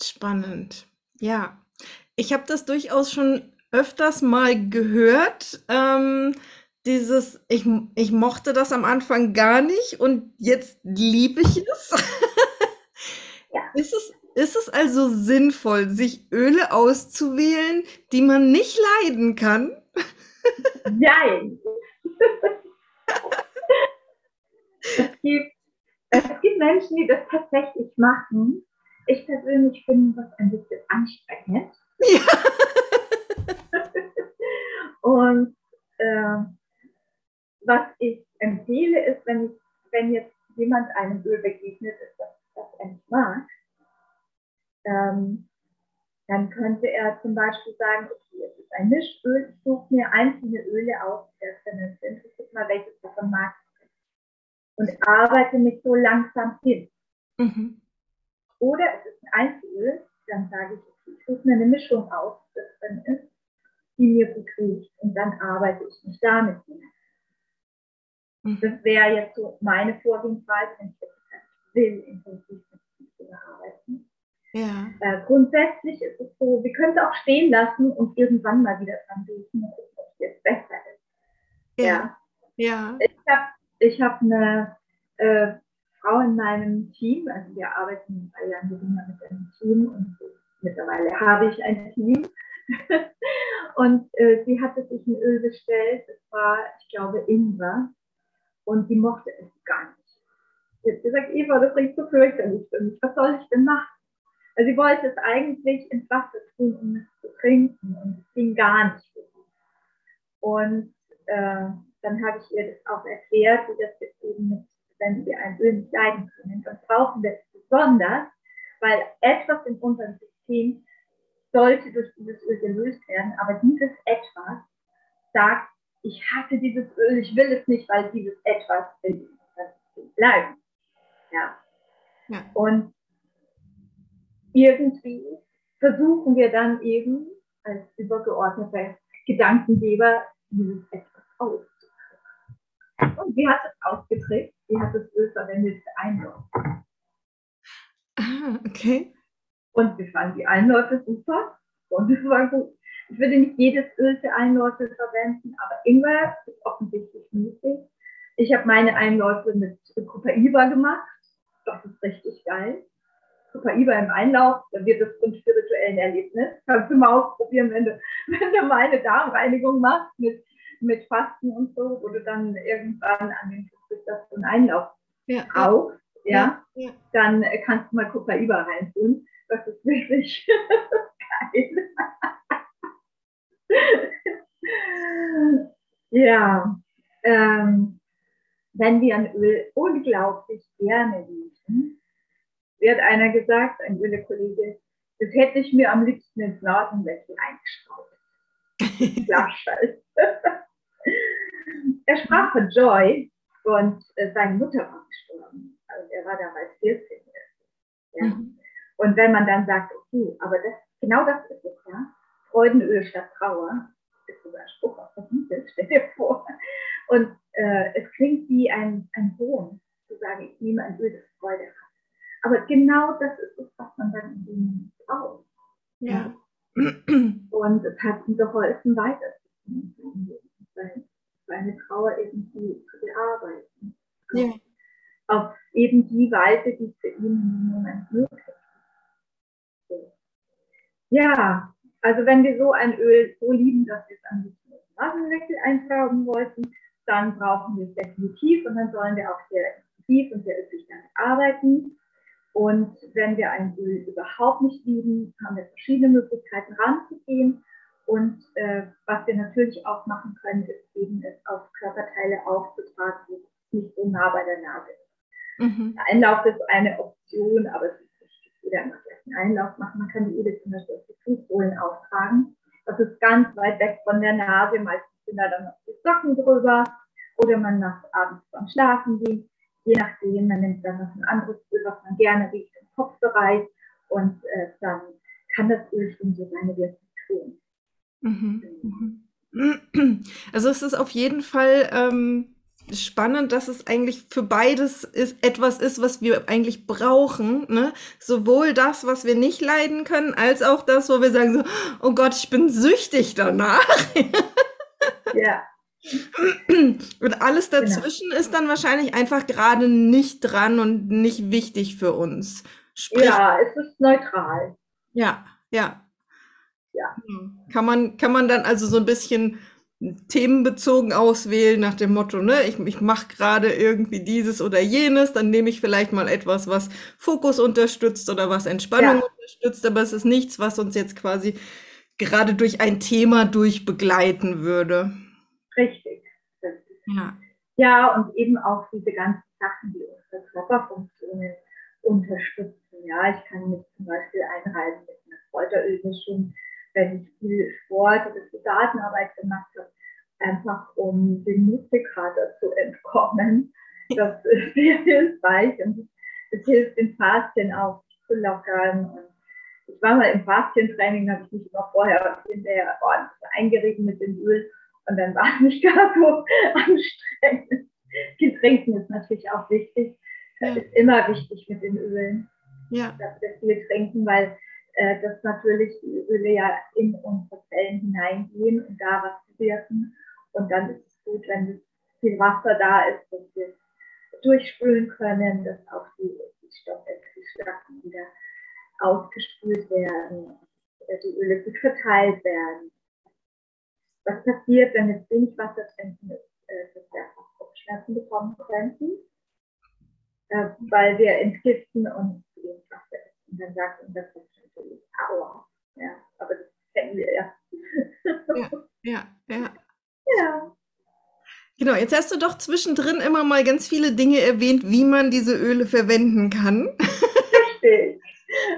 Spannend. Ja, ich habe das durchaus schon öfters mal gehört. Ähm, dieses, ich, ich mochte das am Anfang gar nicht und jetzt liebe ich es. Ist es ist es also sinnvoll, sich Öle auszuwählen, die man nicht leiden kann? Nein. es, gibt, es gibt Menschen, die das tatsächlich machen. Ich persönlich finde das ein bisschen anstrengend. Ja. Und äh, was ich empfehle, ist, wenn, ich, wenn jetzt jemand einem Öl begegnet ist, das, das er nicht mag, ähm, dann könnte er zum Beispiel sagen, okay, es ist ein Mischöl, ich suche mir einzelne Öle aus, der drin sind, ich gucke mal, welches davon mag ich. Und arbeite mich so langsam hin. Mhm. Oder es ist ein Einzelöl, dann sage ich, okay, ich suche mir eine Mischung aus, die drin ist, die mir gut riecht. Und dann arbeite ich mich damit hin. Mhm. Das wäre jetzt so meine Vorgehensweise, wenn ich jetzt will, intensiv mit Ölen arbeiten. Ja. Äh, grundsätzlich ist es so, wir können es auch stehen lassen und irgendwann mal wieder dran riechen und gucken, ob es jetzt besser ist. Ja. ja. Ich habe ich hab eine äh, Frau in meinem Team, also wir arbeiten bei Jan Geringer mit einem Team und mittlerweile habe ich ein Team. und äh, sie hatte sich ein Öl bestellt, das war, ich glaube, Ingwer. Und sie mochte es gar nicht. Sie hat gesagt, Eva, das riecht so fürchterlich für mich. Was soll ich denn machen? Also sie wollte es eigentlich ins Wasser tun, um es zu trinken und es ging gar nicht. Und äh, dann habe ich ihr das auch erklärt, wie das jetzt eben mit, wenn wir ein Öl nicht leiden können, dann brauchen wir es besonders, weil etwas in unserem System sollte durch dieses Öl gelöst werden, aber dieses etwas sagt, ich hasse dieses Öl, ich will es nicht, weil dieses etwas will bleiben. Ja. ja. Und irgendwie versuchen wir dann eben als übergeordneter Gedankengeber dieses etwas auszuführen. Und wie hat es ausgekriegt? Wie hat das Öl verwendet für Einläufe? Ah, okay. Und wir fanden die Einläufe super und es war gut. Ich würde nicht jedes Öl für Einläufe verwenden, aber Ingwer ist offensichtlich möglich. Ich habe meine Einläufe mit Copaiba gemacht. Das ist richtig geil. Copaiba im Einlauf, dann wird es zum spirituellen Erlebnis. Kannst du mal ausprobieren, wenn du, wenn du mal eine Darmreinigung machst mit, mit Fasten und so, wo du dann irgendwann an den Schluss bist, dass du einen Einlauf ja, brauchst, ja, ja, dann kannst du mal Copaiba reintun. Das ist wirklich geil. ja, ähm, wenn wir ein Öl unglaublich gerne riechen, wird einer gesagt, ein Öle-Kollege, das hätte ich mir am liebsten ins Nasenlächeln eingeschraubt. Flachschall. er sprach von Joy und äh, seine Mutter war gestorben. Also er war damals 14. Ja. Mhm. Und wenn man dann sagt, okay, aber das, genau das ist es, ja. Freudenöl statt Trauer, ist sogar ein Spruch auf der Bibel, stell dir vor. Und äh, es klingt wie ein, ein Hohn, zu sagen, ich nehme ein Öl, das hat. Aber genau das ist es, was man dann in dem Moment braucht. Ja. Und es hat ihm geholfen, weiterzukommen, seine Trauer irgendwie zu bearbeiten. Ja. Auf eben die Weise, die für ihn im Moment möglich ist. Ja, also wenn wir so ein Öl so lieben, dass wir es liebsten in Nasenwechsel eintragen wollten, dann brauchen wir es definitiv und dann sollen wir auch sehr intensiv und sehr üppig damit arbeiten. Und wenn wir ein Öl überhaupt nicht lieben, haben wir verschiedene Möglichkeiten ranzugehen. Und äh, was wir natürlich auch machen können, ist eben es auf Körperteile aufzutragen, wo nicht so nah bei der Nase ist. Mhm. Der Einlauf ist eine Option, aber es ist wichtig, jeder immer gleich einen Einlauf machen. Man kann die Öle zum Beispiel auf die Fußsohlen auftragen. Das ist ganz weit weg von der Nase. Meistens sind da dann noch die Socken drüber oder man macht abends beim Schlafen gehen. Je nachdem, man nimmt dann noch ein anderes Öl, was man gerne riecht im Kopfbereich und äh, dann kann das Öl schon so seine Wirkung tun. Mhm. Mhm. Also es ist auf jeden Fall ähm, spannend, dass es eigentlich für beides ist, etwas ist, was wir eigentlich brauchen. Ne? Sowohl das, was wir nicht leiden können, als auch das, wo wir sagen so, oh Gott, ich bin süchtig danach. ja. Und alles genau. dazwischen genau. ist dann wahrscheinlich einfach gerade nicht dran und nicht wichtig für uns. Sprich, ja, es ist neutral. Ja, ja. Ja. Hm. Kann man, kann man dann also so ein bisschen themenbezogen auswählen nach dem Motto, ne, ich, ich mache gerade irgendwie dieses oder jenes, dann nehme ich vielleicht mal etwas, was Fokus unterstützt oder was Entspannung ja. unterstützt, aber es ist nichts, was uns jetzt quasi gerade durch ein Thema durchbegleiten würde. Richtig. Ja. ja, und eben auch diese ganzen Sachen, die unsere Körperfunktionen unterstützen. Ja, ich kann mich zum Beispiel einreiben mit einer Kräuterölmischung wenn ich viel Sport oder viel Datenarbeit gemacht habe, einfach um dem Muskelkater zu entkommen. Das ist sehr hilfreich und es hilft den Faszien auch zu lockern. Und ich war mal im Faszientraining, da habe ich mich immer vorher hinterher ordentlich eingeregt mit dem Öl und dann war es nicht gar so anstrengend. Viel trinken ist natürlich auch wichtig. Es ja. ist immer wichtig mit den Ölen, ja. dass wir viel trinken, weil äh, dass natürlich die Öle ja in unsere Zellen hineingehen und da was wirken. Und dann ist es gut, wenn viel Wasser da ist, dass wir durchspülen können, dass auch die, die Stoffwechselschlacken wieder ausgespült werden, die Öle gut verteilt werden. Was passiert, wenn jetzt wenig Wasser trinken ist, äh, dass wir einfach Kopfschmerzen bekommen könnten, äh, weil wir entgiften und wenig Wasser essen. Und dann sagt unser Kopf Aua. Ja, aber das kennen wir ja. ja, ja, ja. Ja. Genau, jetzt hast du doch zwischendrin immer mal ganz viele Dinge erwähnt, wie man diese Öle verwenden kann. Richtig.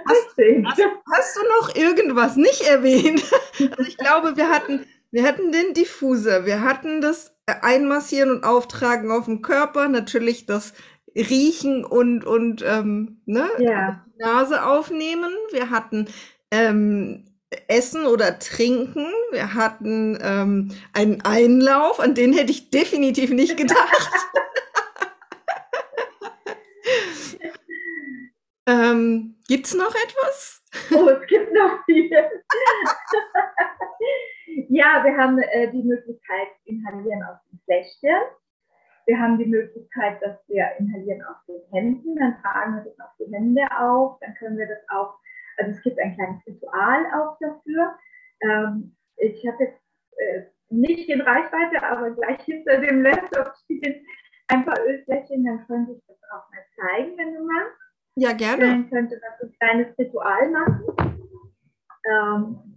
Hast, hast, hast, du noch irgendwas nicht erwähnt? Also ich glaube, wir hatten, wir hatten den Diffuser, wir hatten das Einmassieren und Auftragen auf dem Körper, natürlich das Riechen und, und ähm, ne, ja. Nase aufnehmen. Wir hatten ähm, Essen oder Trinken. Wir hatten ähm, einen Einlauf, an den hätte ich definitiv nicht gedacht. ähm, Gibt es noch etwas? Oh, es gibt noch viel. ja, wir haben äh, die Möglichkeit, inhalieren aus dem Fläschchen. Wir haben die Möglichkeit, dass wir inhalieren auf den Händen, dann tragen wir das auf die Hände auf, dann können wir das auch, also es gibt ein kleines Ritual auch dafür. Ähm, ich habe jetzt äh, nicht in Reichweite, aber gleich hinter dem Laptop stehen ein paar Ölfläschchen, dann könnte ich das auch mal zeigen, wenn du magst. Ja, gerne. Dann könnte das ein kleines Ritual machen. Ähm,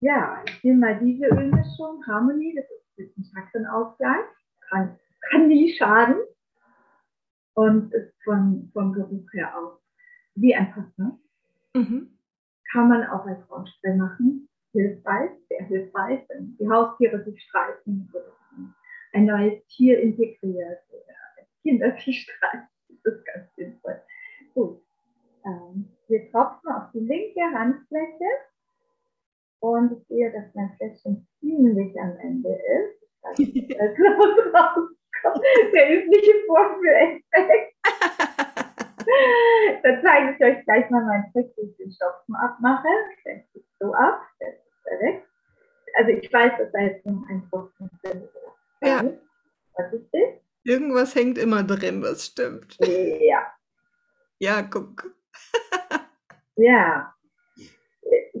Ja, ich nehme mal diese Ölmischung, Harmony, das ist ein Chakrenausgleich, kann, kann nie schaden und ist von, vom Geruch her auch wie ein Parfum. Mhm. Kann man auch als Raumspray machen, hilfreich, sehr hilfreich, wenn die Haustiere sich streiten oder ein neues Tier integriert oder sich streiten. Das ist ganz sinnvoll. Gut. Ähm, wir tropfen auf die linke Handfläche und ich sehe, dass mein Fläschchen ziemlich am Ende ist. Der übliche Vorführeffekt. Dann zeige ich euch gleich mal meinen Trick, wie ich den Stopfen abmache. Ich es so ab, jetzt ist weg. Also ich weiß, dass da jetzt noch ein Tropfen drin ist. Ja. Das? Irgendwas hängt immer drin, das stimmt. Ja. Ja, guck. ja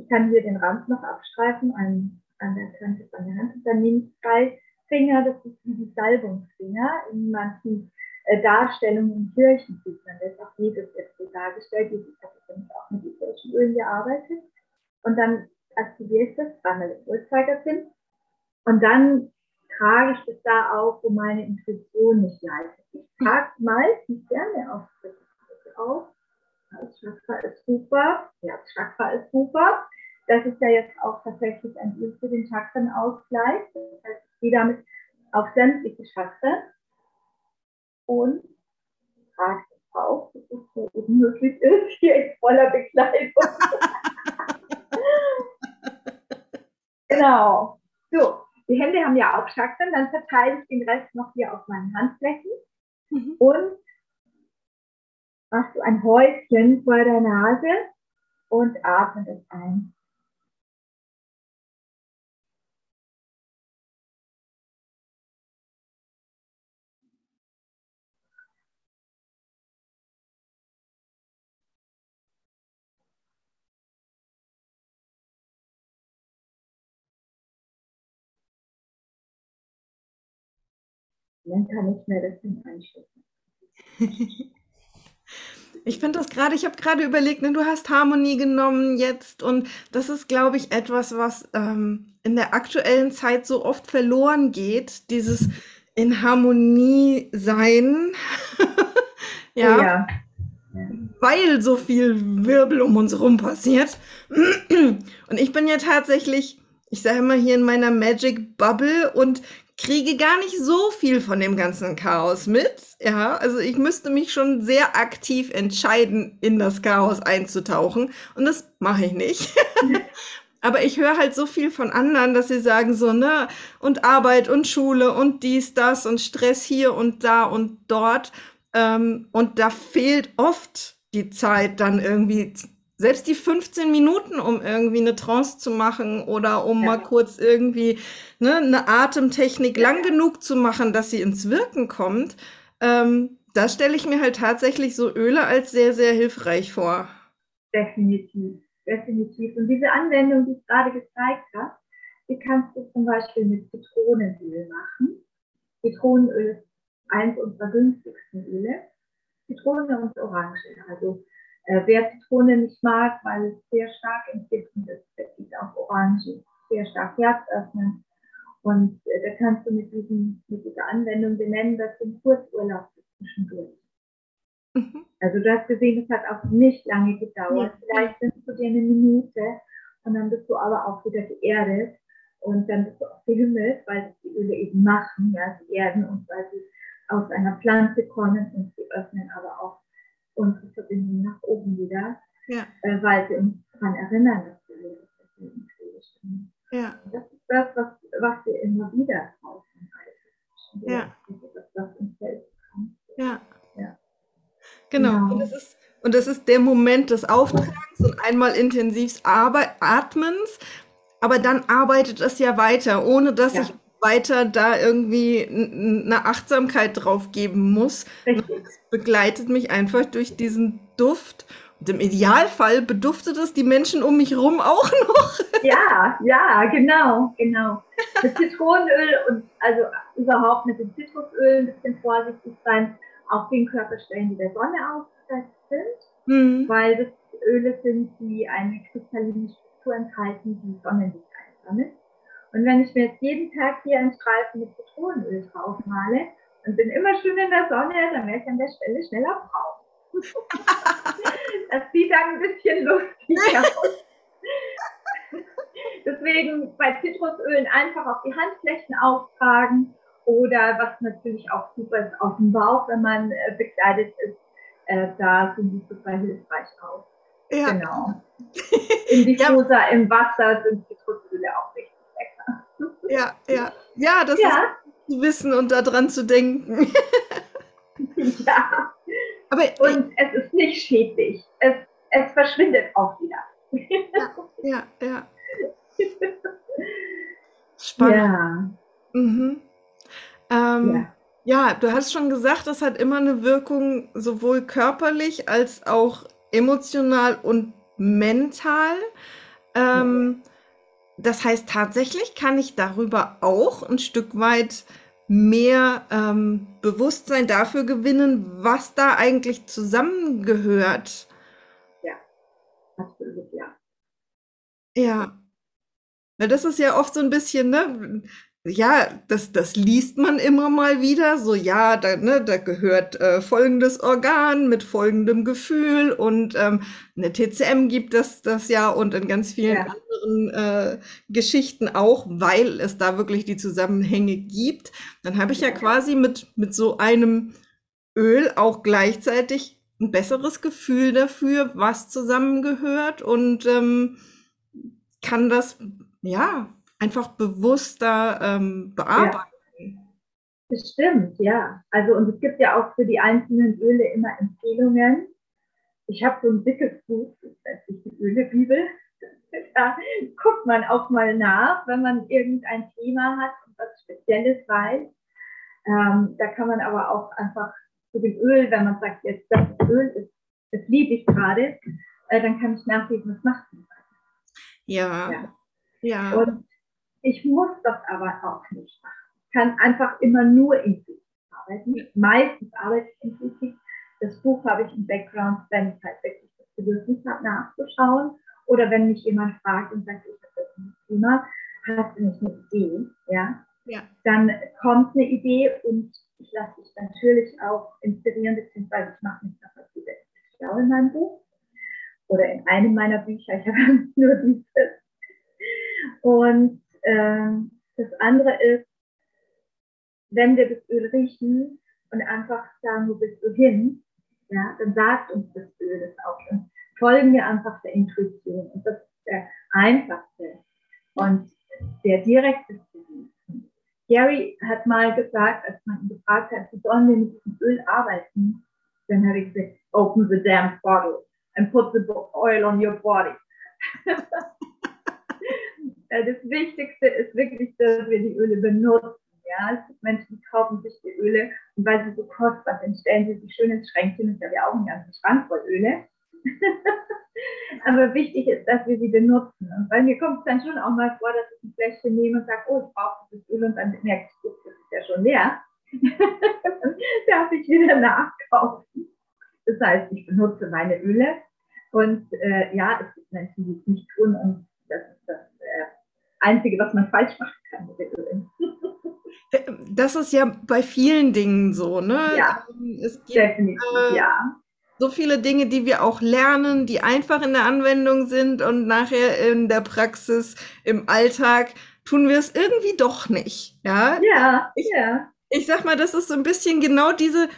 ich kann hier den Rand noch abstreifen an, an der Kante an der Hand. dann nehme ich zwei Finger, das ist wie die Salbungsfinger. In manchen äh, Darstellungen in Kirchen sieht man das auch jedes jetzt so dargestellt, ich habe auch mit ätherischen Ölen gearbeitet. Und dann aktiviere ich das zweimal im Uhrzeigersinn. Und dann trage ich das da auf, wo meine Intuition nicht leitet. Ich trage meistens gerne auf das auf. Das Chakra ist super. Ja, das Chakra ist super. Das ist ja jetzt auch tatsächlich ein Öl für den Chakrenausgleich. Das heißt, ich gehe damit auf sämtliche Chakren und trage das auf, dass es so eben möglich ist, hier in voller Bekleidung. genau. So, die Hände haben ja auch Chakren, dann verteile ich den Rest noch hier auf meinen Handflächen mhm. und machst du ein Häuschen vor der Nase und atme es ein. Dann kann ich mir das Ding einschätzen. Ich finde das gerade, ich habe gerade überlegt, ne, du hast Harmonie genommen jetzt und das ist, glaube ich, etwas, was ähm, in der aktuellen Zeit so oft verloren geht, dieses in Harmonie sein. ja. ja. Weil so viel Wirbel um uns rum passiert. Und ich bin ja tatsächlich, ich sage immer hier in meiner Magic Bubble und kriege gar nicht so viel von dem ganzen Chaos mit. Ja, also ich müsste mich schon sehr aktiv entscheiden, in das Chaos einzutauchen. Und das mache ich nicht. Aber ich höre halt so viel von anderen, dass sie sagen so, ne, und Arbeit und Schule und dies, das und Stress hier und da und dort. Ähm, und da fehlt oft die Zeit dann irgendwie selbst die 15 Minuten, um irgendwie eine Trance zu machen oder um ja. mal kurz irgendwie ne, eine Atemtechnik lang genug zu machen, dass sie ins Wirken kommt, ähm, da stelle ich mir halt tatsächlich so Öle als sehr, sehr hilfreich vor. Definitiv, definitiv. Und diese Anwendung, die ich gerade gezeigt habe, die kannst du zum Beispiel mit Zitronenöl machen. Zitronenöl ist eins unserer günstigsten Öle. Zitrone und Orange. Also äh, wer Zitrone nicht mag, weil es sehr stark entgiftend ist, der zieht auch Orange, sehr stark Herz öffnen. Und äh, da kannst du mit, diesem, mit dieser Anwendung benennen, dass du einen Kurzurlaub zwischendurch. Mhm. Also du hast gesehen, es hat auch nicht lange gedauert. Ja. Vielleicht nimmst du dir eine Minute und dann bist du aber auch wieder geerdet und dann bist du auch gehimmelt, weil die Öle eben machen, ja, sie erden und weil sie aus einer Pflanze kommen und sie öffnen aber auch unsere Verbindung nach oben wieder, ja. äh, weil sie uns daran erinnern, dass wir Leben sind. Ja. Das ist das, was, was wir immer wieder brauchen. Also, ja. Das, was uns helfen kann. Ja. ja. Genau. genau. Und, das ist, und das ist der Moment des Auftragens und einmal intensivs Atmens, aber dann arbeitet es ja weiter, ohne dass ja. ich weiter da irgendwie eine Achtsamkeit drauf geben muss. Es begleitet mich einfach durch diesen Duft. Und im Idealfall beduftet es die Menschen um mich rum auch noch. Ja, ja, genau, genau. Mit Zitronenöl und also überhaupt mit dem Zitrusöl ein bisschen vorsichtig sein, auf den Körperstellen, die der Sonne ausgesetzt sind, mhm. weil das Öle sind, die eine kristalline Struktur enthalten, die Sonnenlicht einsammelt. Und wenn ich mir jetzt jeden Tag hier einen Streifen mit Zitronenöl draufmale und bin immer schön in der Sonne, dann wäre ich an der Stelle schneller braun. das sieht dann ein bisschen lustig aus. Deswegen bei Zitrusölen einfach auf die Handflächen auftragen oder was natürlich auch super ist, auf dem Bauch, wenn man äh, bekleidet ist, äh, da sind die super hilfreich aus. Ja. Genau. In Diffuser ja. im Wasser sind Zitrusöle auch. Ja, ja. Ja, das ja. ist zu wissen und daran zu denken. ja. Aber, und es ist nicht schädlich. Es, es verschwindet auch wieder. ja, ja, ja. Spannend. Ja. Mhm. Ähm, ja. ja, du hast schon gesagt, das hat immer eine Wirkung sowohl körperlich als auch emotional und mental. Ähm, ja. Das heißt, tatsächlich kann ich darüber auch ein Stück weit mehr ähm, Bewusstsein dafür gewinnen, was da eigentlich zusammengehört. Ja, absolut, ja. Ja. Weil das ist ja oft so ein bisschen, ne? Ja, das, das liest man immer mal wieder. So, ja, da, ne, da gehört äh, folgendes Organ mit folgendem Gefühl und ähm, eine TCM gibt es das ja und in ganz vielen Ja, anderen äh, Geschichten auch, weil es da wirklich die Zusammenhänge gibt. Dann habe ich ja ja, quasi mit, mit so einem Öl auch gleichzeitig ein besseres Gefühl dafür, was zusammengehört und ähm, kann das ja einfach bewusster ähm, ja. bearbeiten. Das stimmt, ja. Also und es gibt ja auch für die einzelnen Öle immer Empfehlungen. Ich habe so ein dickes Buch, das nennt sich die Ölebibel. Da guckt man auch mal nach, wenn man irgendein Thema hat und was Spezielles weiß. Ähm, da kann man aber auch einfach zu dem Öl, wenn man sagt, jetzt das Öl ist, das liebe ich gerade, äh, dann kann ich nachlesen, was macht es. Ja, Ja. ja, Und ich muss das aber auch nicht machen. Ich kann einfach immer nur intuitiv arbeiten. Meistens arbeite ich intuitiv. Das Buch habe ich im Background, wenn ich halt wirklich das Bedürfnis habe, nachzuschauen. Oder wenn mich jemand fragt und sagt, ich habe das ein Thema, hast du nicht eine Idee? Ja, ja, dann kommt eine Idee und ich lasse mich natürlich auch inspirieren, beziehungsweise ich mache mich zusätzlich schlau in meinem Buch oder in einem meiner Bücher. Ich habe nur dieses. Und ähm, das andere ist, wenn wir das Öl riechen und einfach sagen, wo bist du hin, ja, dann sagt uns das Öl das auch. Dann folgen wir einfach der Intuition. Und das ist der einfachste und der direkteste Weg. Gary hat mal gesagt, als man ihn gefragt hat, wie sollen wir mit diesem Öl arbeiten, dann habe ich gesagt, open the damn bottle and put the oil on your body. das Wichtigste ist wirklich, dass wir die Öle benutzen. Ja, Menschen, die kaufen sich die Öle und weil sie so kostbar sind, stellen sie sie schön ins Schränkchen. Ich habe ja auch einen ganzen Schrank voll Öle. Aber wichtig ist, dass wir sie benutzen. Und bei mir kommt es dann schon auch mal vor, dass ich ein Fläschchen nehme und sage, oh, ich brauche dieses Öl und dann merke ich, das ist ja schon leer. dann darf ich wieder nachkaufen. Das heißt, ich benutze meine Öle und äh, ja, es gibt Menschen, die es nicht tun und das ist das äh, Einzige, was man falsch machen kann. Das ist ja bei vielen Dingen so, ne? Ja, Es gibt definitiv, äh, ja. so viele Dinge, die wir auch lernen, die einfach in der Anwendung sind und nachher in der Praxis, im Alltag tun wir es irgendwie doch nicht. Ja, Ja, ich, ja, ich sag mal, das ist so ein bisschen genau diese,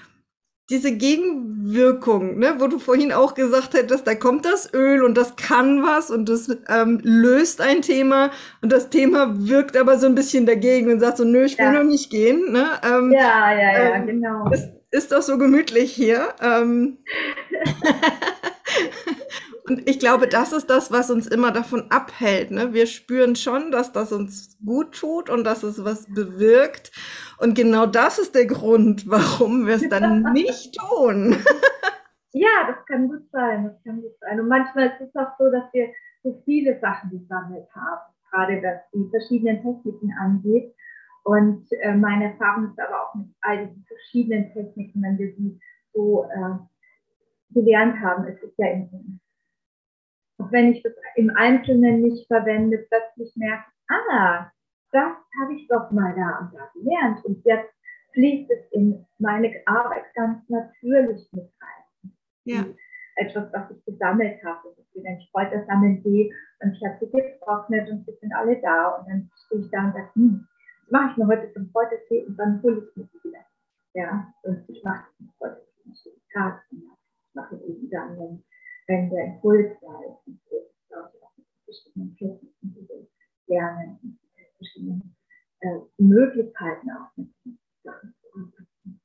diese Gegenwirkung, ne, wo du vorhin auch gesagt hättest, da kommt das Öl und das kann was und das ähm, löst ein Thema und das Thema wirkt aber so ein bisschen dagegen und sagt so, nö, ich will ja, noch nicht gehen. Ne? Ähm, ja, ja, ja, ähm, genau. ist, ist doch so gemütlich hier. Ähm, und ich glaube, das ist das, was uns immer davon abhält. Ne? Wir spüren schon, dass das uns gut tut und dass es was bewirkt. Und genau das ist der Grund, warum wir es dann nicht tun. Ja, das kann gut sein, das kann gut sein. Und manchmal ist es auch so, dass wir so viele Sachen gesammelt haben, gerade was die verschiedenen Techniken angeht. Und äh, meine Erfahrung ist aber auch mit all diesen verschiedenen Techniken, wenn wir sie so äh, gelernt haben, es ist ja im auch wenn ich das im Einzelnen nicht verwende, plötzlich merke, ah, das habe ich doch mal da und da gelernt. Und jetzt fließt es in meine Arbeit ganz natürlich mit rein. Ja. Etwas, was ich gesammelt habe. Das ist wenn ich Kräuter sammeln gehe und ich habe sie getrocknet und sie sind alle da. Und dann stehe ich da und sage, hm, das mache ich mir heute zum Kräutertee und dann hole ich mir sie wieder. Ja, und ich mache es zum Kräutertee, ich Tag. Ich mache eben dann, wenn wenn der Impuls da ist, und so ist es auch mit verschiedenen Techniken, die wir lernen, und verschiedenen äh, Möglichkeiten auch mit Sachen zu arbeiten.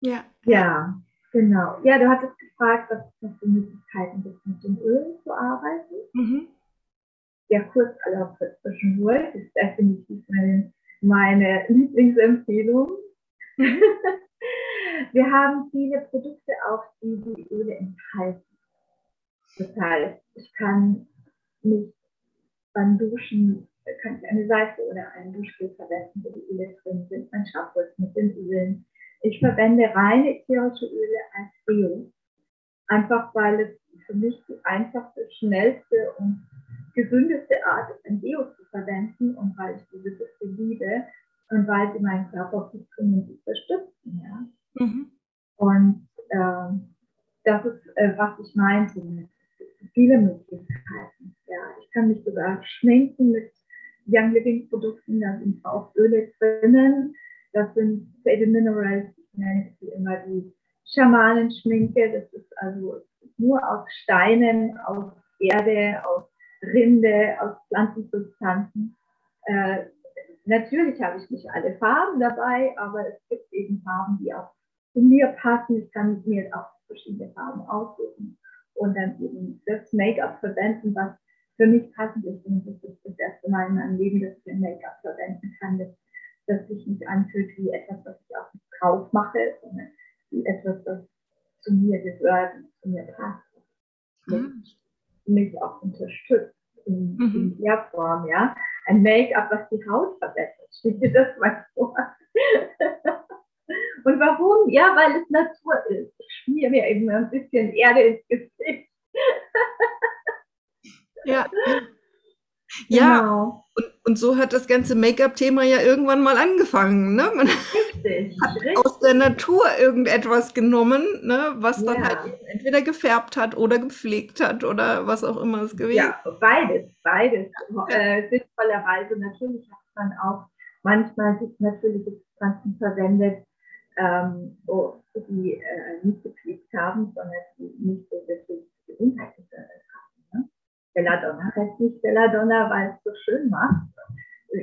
Ja. Ja, genau. Ja, du hattest gefragt, was es noch für Möglichkeiten gibt, mit dem Öl zu arbeiten. Mhm. Der Kurzurlaub für zwischendurch ist definitiv meine, meine Lieblingsempfehlung. Mhm. Wir haben viele Produkte auch, die die Öle enthalten. Das heißt, ich kann mich beim Duschen kann ich eine Seife oder einen Duschgel verwenden, wo die Öle drin sind, mein Shampoo mit den Ölen. Ich verwende reine ätherische Öle als Deo, einfach weil es für mich die einfachste, schnellste und gesündeste Art ist, ein Deo zu verwenden und weil ich diese Düfte liebe und weil sie meinen Körper gut und unterstützen. Ja? Mhm. Und ähm, das ist, äh, was ich meinte mit viele Möglichkeiten. Ja, ich kann mich sogar schminken mit Young Living Produkten, da sind auch Öle drinnen, das sind Faded Minerals, ich nenne sie immer die Schamanenschminke, das ist also nur aus Steinen, aus Erde, aus Rinde, aus Pflanzensubstanzen. Äh, natürlich habe ich nicht alle Farben dabei, aber es gibt eben Farben, die auch zu mir passen. Ich kann mir auch verschiedene Farben aussuchen und dann eben das Make-up verwenden, was für mich passend ist. Und das ist das erste Mal in meinem Leben, dass ich ein Make-up verwenden kann, das, das sich nicht anfühlt wie etwas, was ich auf den Kauf mache, sondern wie etwas, das zu mir gehört und zu mir passt. Mhm. mich auch unterstützt in, mhm. in der Form, ja. Ein Make-up, was die Haut verbessert. Stell dir das mal vor. Und warum? Ja, weil es Natur ist. Ich schmier mir eben ein bisschen Erde ins Gesicht. ja. Ja, genau. und, und so hat das ganze Make-up-Thema ja irgendwann mal angefangen. Ne? Man richtig, hat richtig. aus der Natur irgendetwas genommen, ne? was dann ja. halt entweder gefärbt hat oder gepflegt hat oder was auch immer es gewesen ist. Ja, beides, beides. Ja. Äh, sinnvollerweise natürlich hat man auch manchmal natürliche Substanzen verwendet, ähm, die äh, nicht gepflegt haben, sondern die nicht so wirklich gesundheitliche haben. Belladonna heißt nicht Belladonna, weil es so schön macht.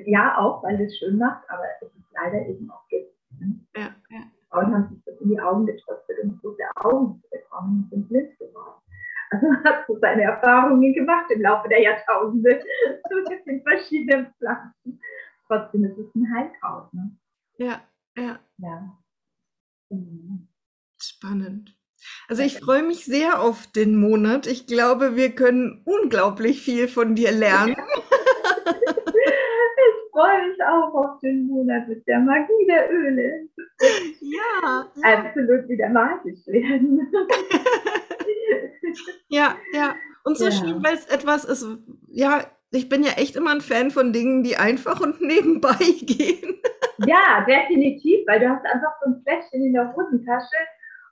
Ja, auch, weil es schön macht, aber es ist leider eben auch Gift. Ne? Ja, ja. Frauen haben sich das in die Augen getröstet, um große Augen bekommen und sind blind geworden. Also hat so seine Erfahrungen gemacht im Laufe der Jahrtausende den verschiedenen Pflanzen. Trotzdem ist es ein Heilkraut. Ne? Ja, ja. ja. Mhm. Spannend. Also ich freue mich sehr auf den Monat. Ich glaube, wir können unglaublich viel von dir lernen. Ich freue mich auch auf den Monat mit der Magie der Öle. Ja. Absolut wieder magisch werden. Ja, ja. Und so ja. schön, weil es etwas ist, ja, ich bin ja echt immer ein Fan von Dingen, die einfach und nebenbei gehen. Ja, definitiv, weil du hast einfach so ein Fläschchen in der Hosentasche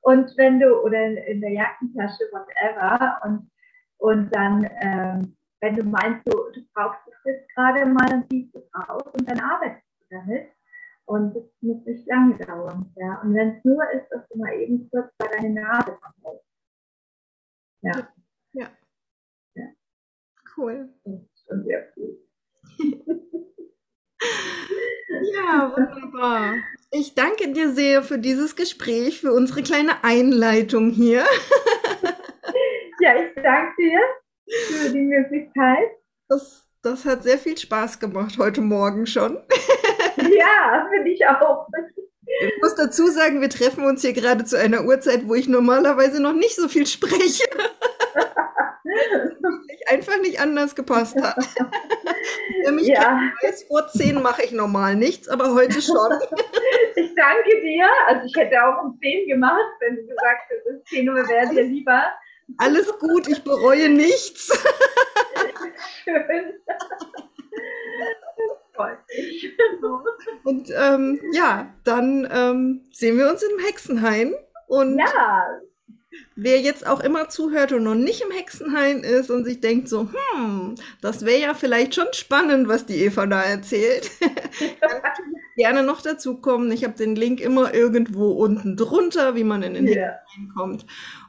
und wenn du, oder in der Jackentasche, whatever, und, und dann, ähm, wenn du meinst, du, du brauchst es jetzt gerade mal, dann ziehst du es raus und dann arbeitest du damit. Und das muss nicht lange dauern. Ja. Und wenn es nur ist, dass du mal eben kurz bei deiner Nase kommst. Ja. ja. Ja. Cool. Ist schon sehr cool. Ja, wunderbar. Ich danke dir sehr für dieses Gespräch, für unsere kleine Einleitung hier. Ja, ich danke dir für die Möglichkeit. Das, das hat sehr viel Spaß gemacht heute Morgen schon. Ja, finde ich auch. Ich muss dazu sagen, wir treffen uns hier gerade zu einer Uhrzeit, wo ich normalerweise noch nicht so viel spreche. einfach nicht anders gepasst hat. Wer mich ja. weiß, vor zehn mache ich normal nichts, aber heute schon. ich danke dir. Also ich hätte auch um zehn gemacht, wenn du gesagt hättest, zehn Uhr wäre dir lieber. Alles gut, ich bereue nichts. Schön. Und ähm, ja, dann ähm, sehen wir uns im Hexenhain. Und ja, wer jetzt auch immer zuhört und noch nicht im Hexenhain ist und sich denkt so, hm, das wäre ja vielleicht schon spannend, was die Eva da erzählt, dann gerne noch dazu kommen. Ich habe den Link immer irgendwo unten drunter, wie man in den yeah. Hexenhain kommt.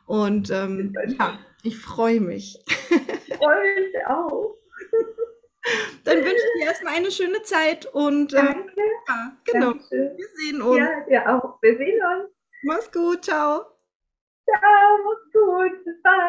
Und ähm, ja, ich freue mich. Ich freue mich auch. Dann wünsche ich dir erstmal eine schöne Zeit und Danke. ja, genau. Dankeschön. Wir sehen uns. Ja, ja auch. Wir sehen uns. Mach's gut, ciao. Ciao, mach's gut. Bis bald.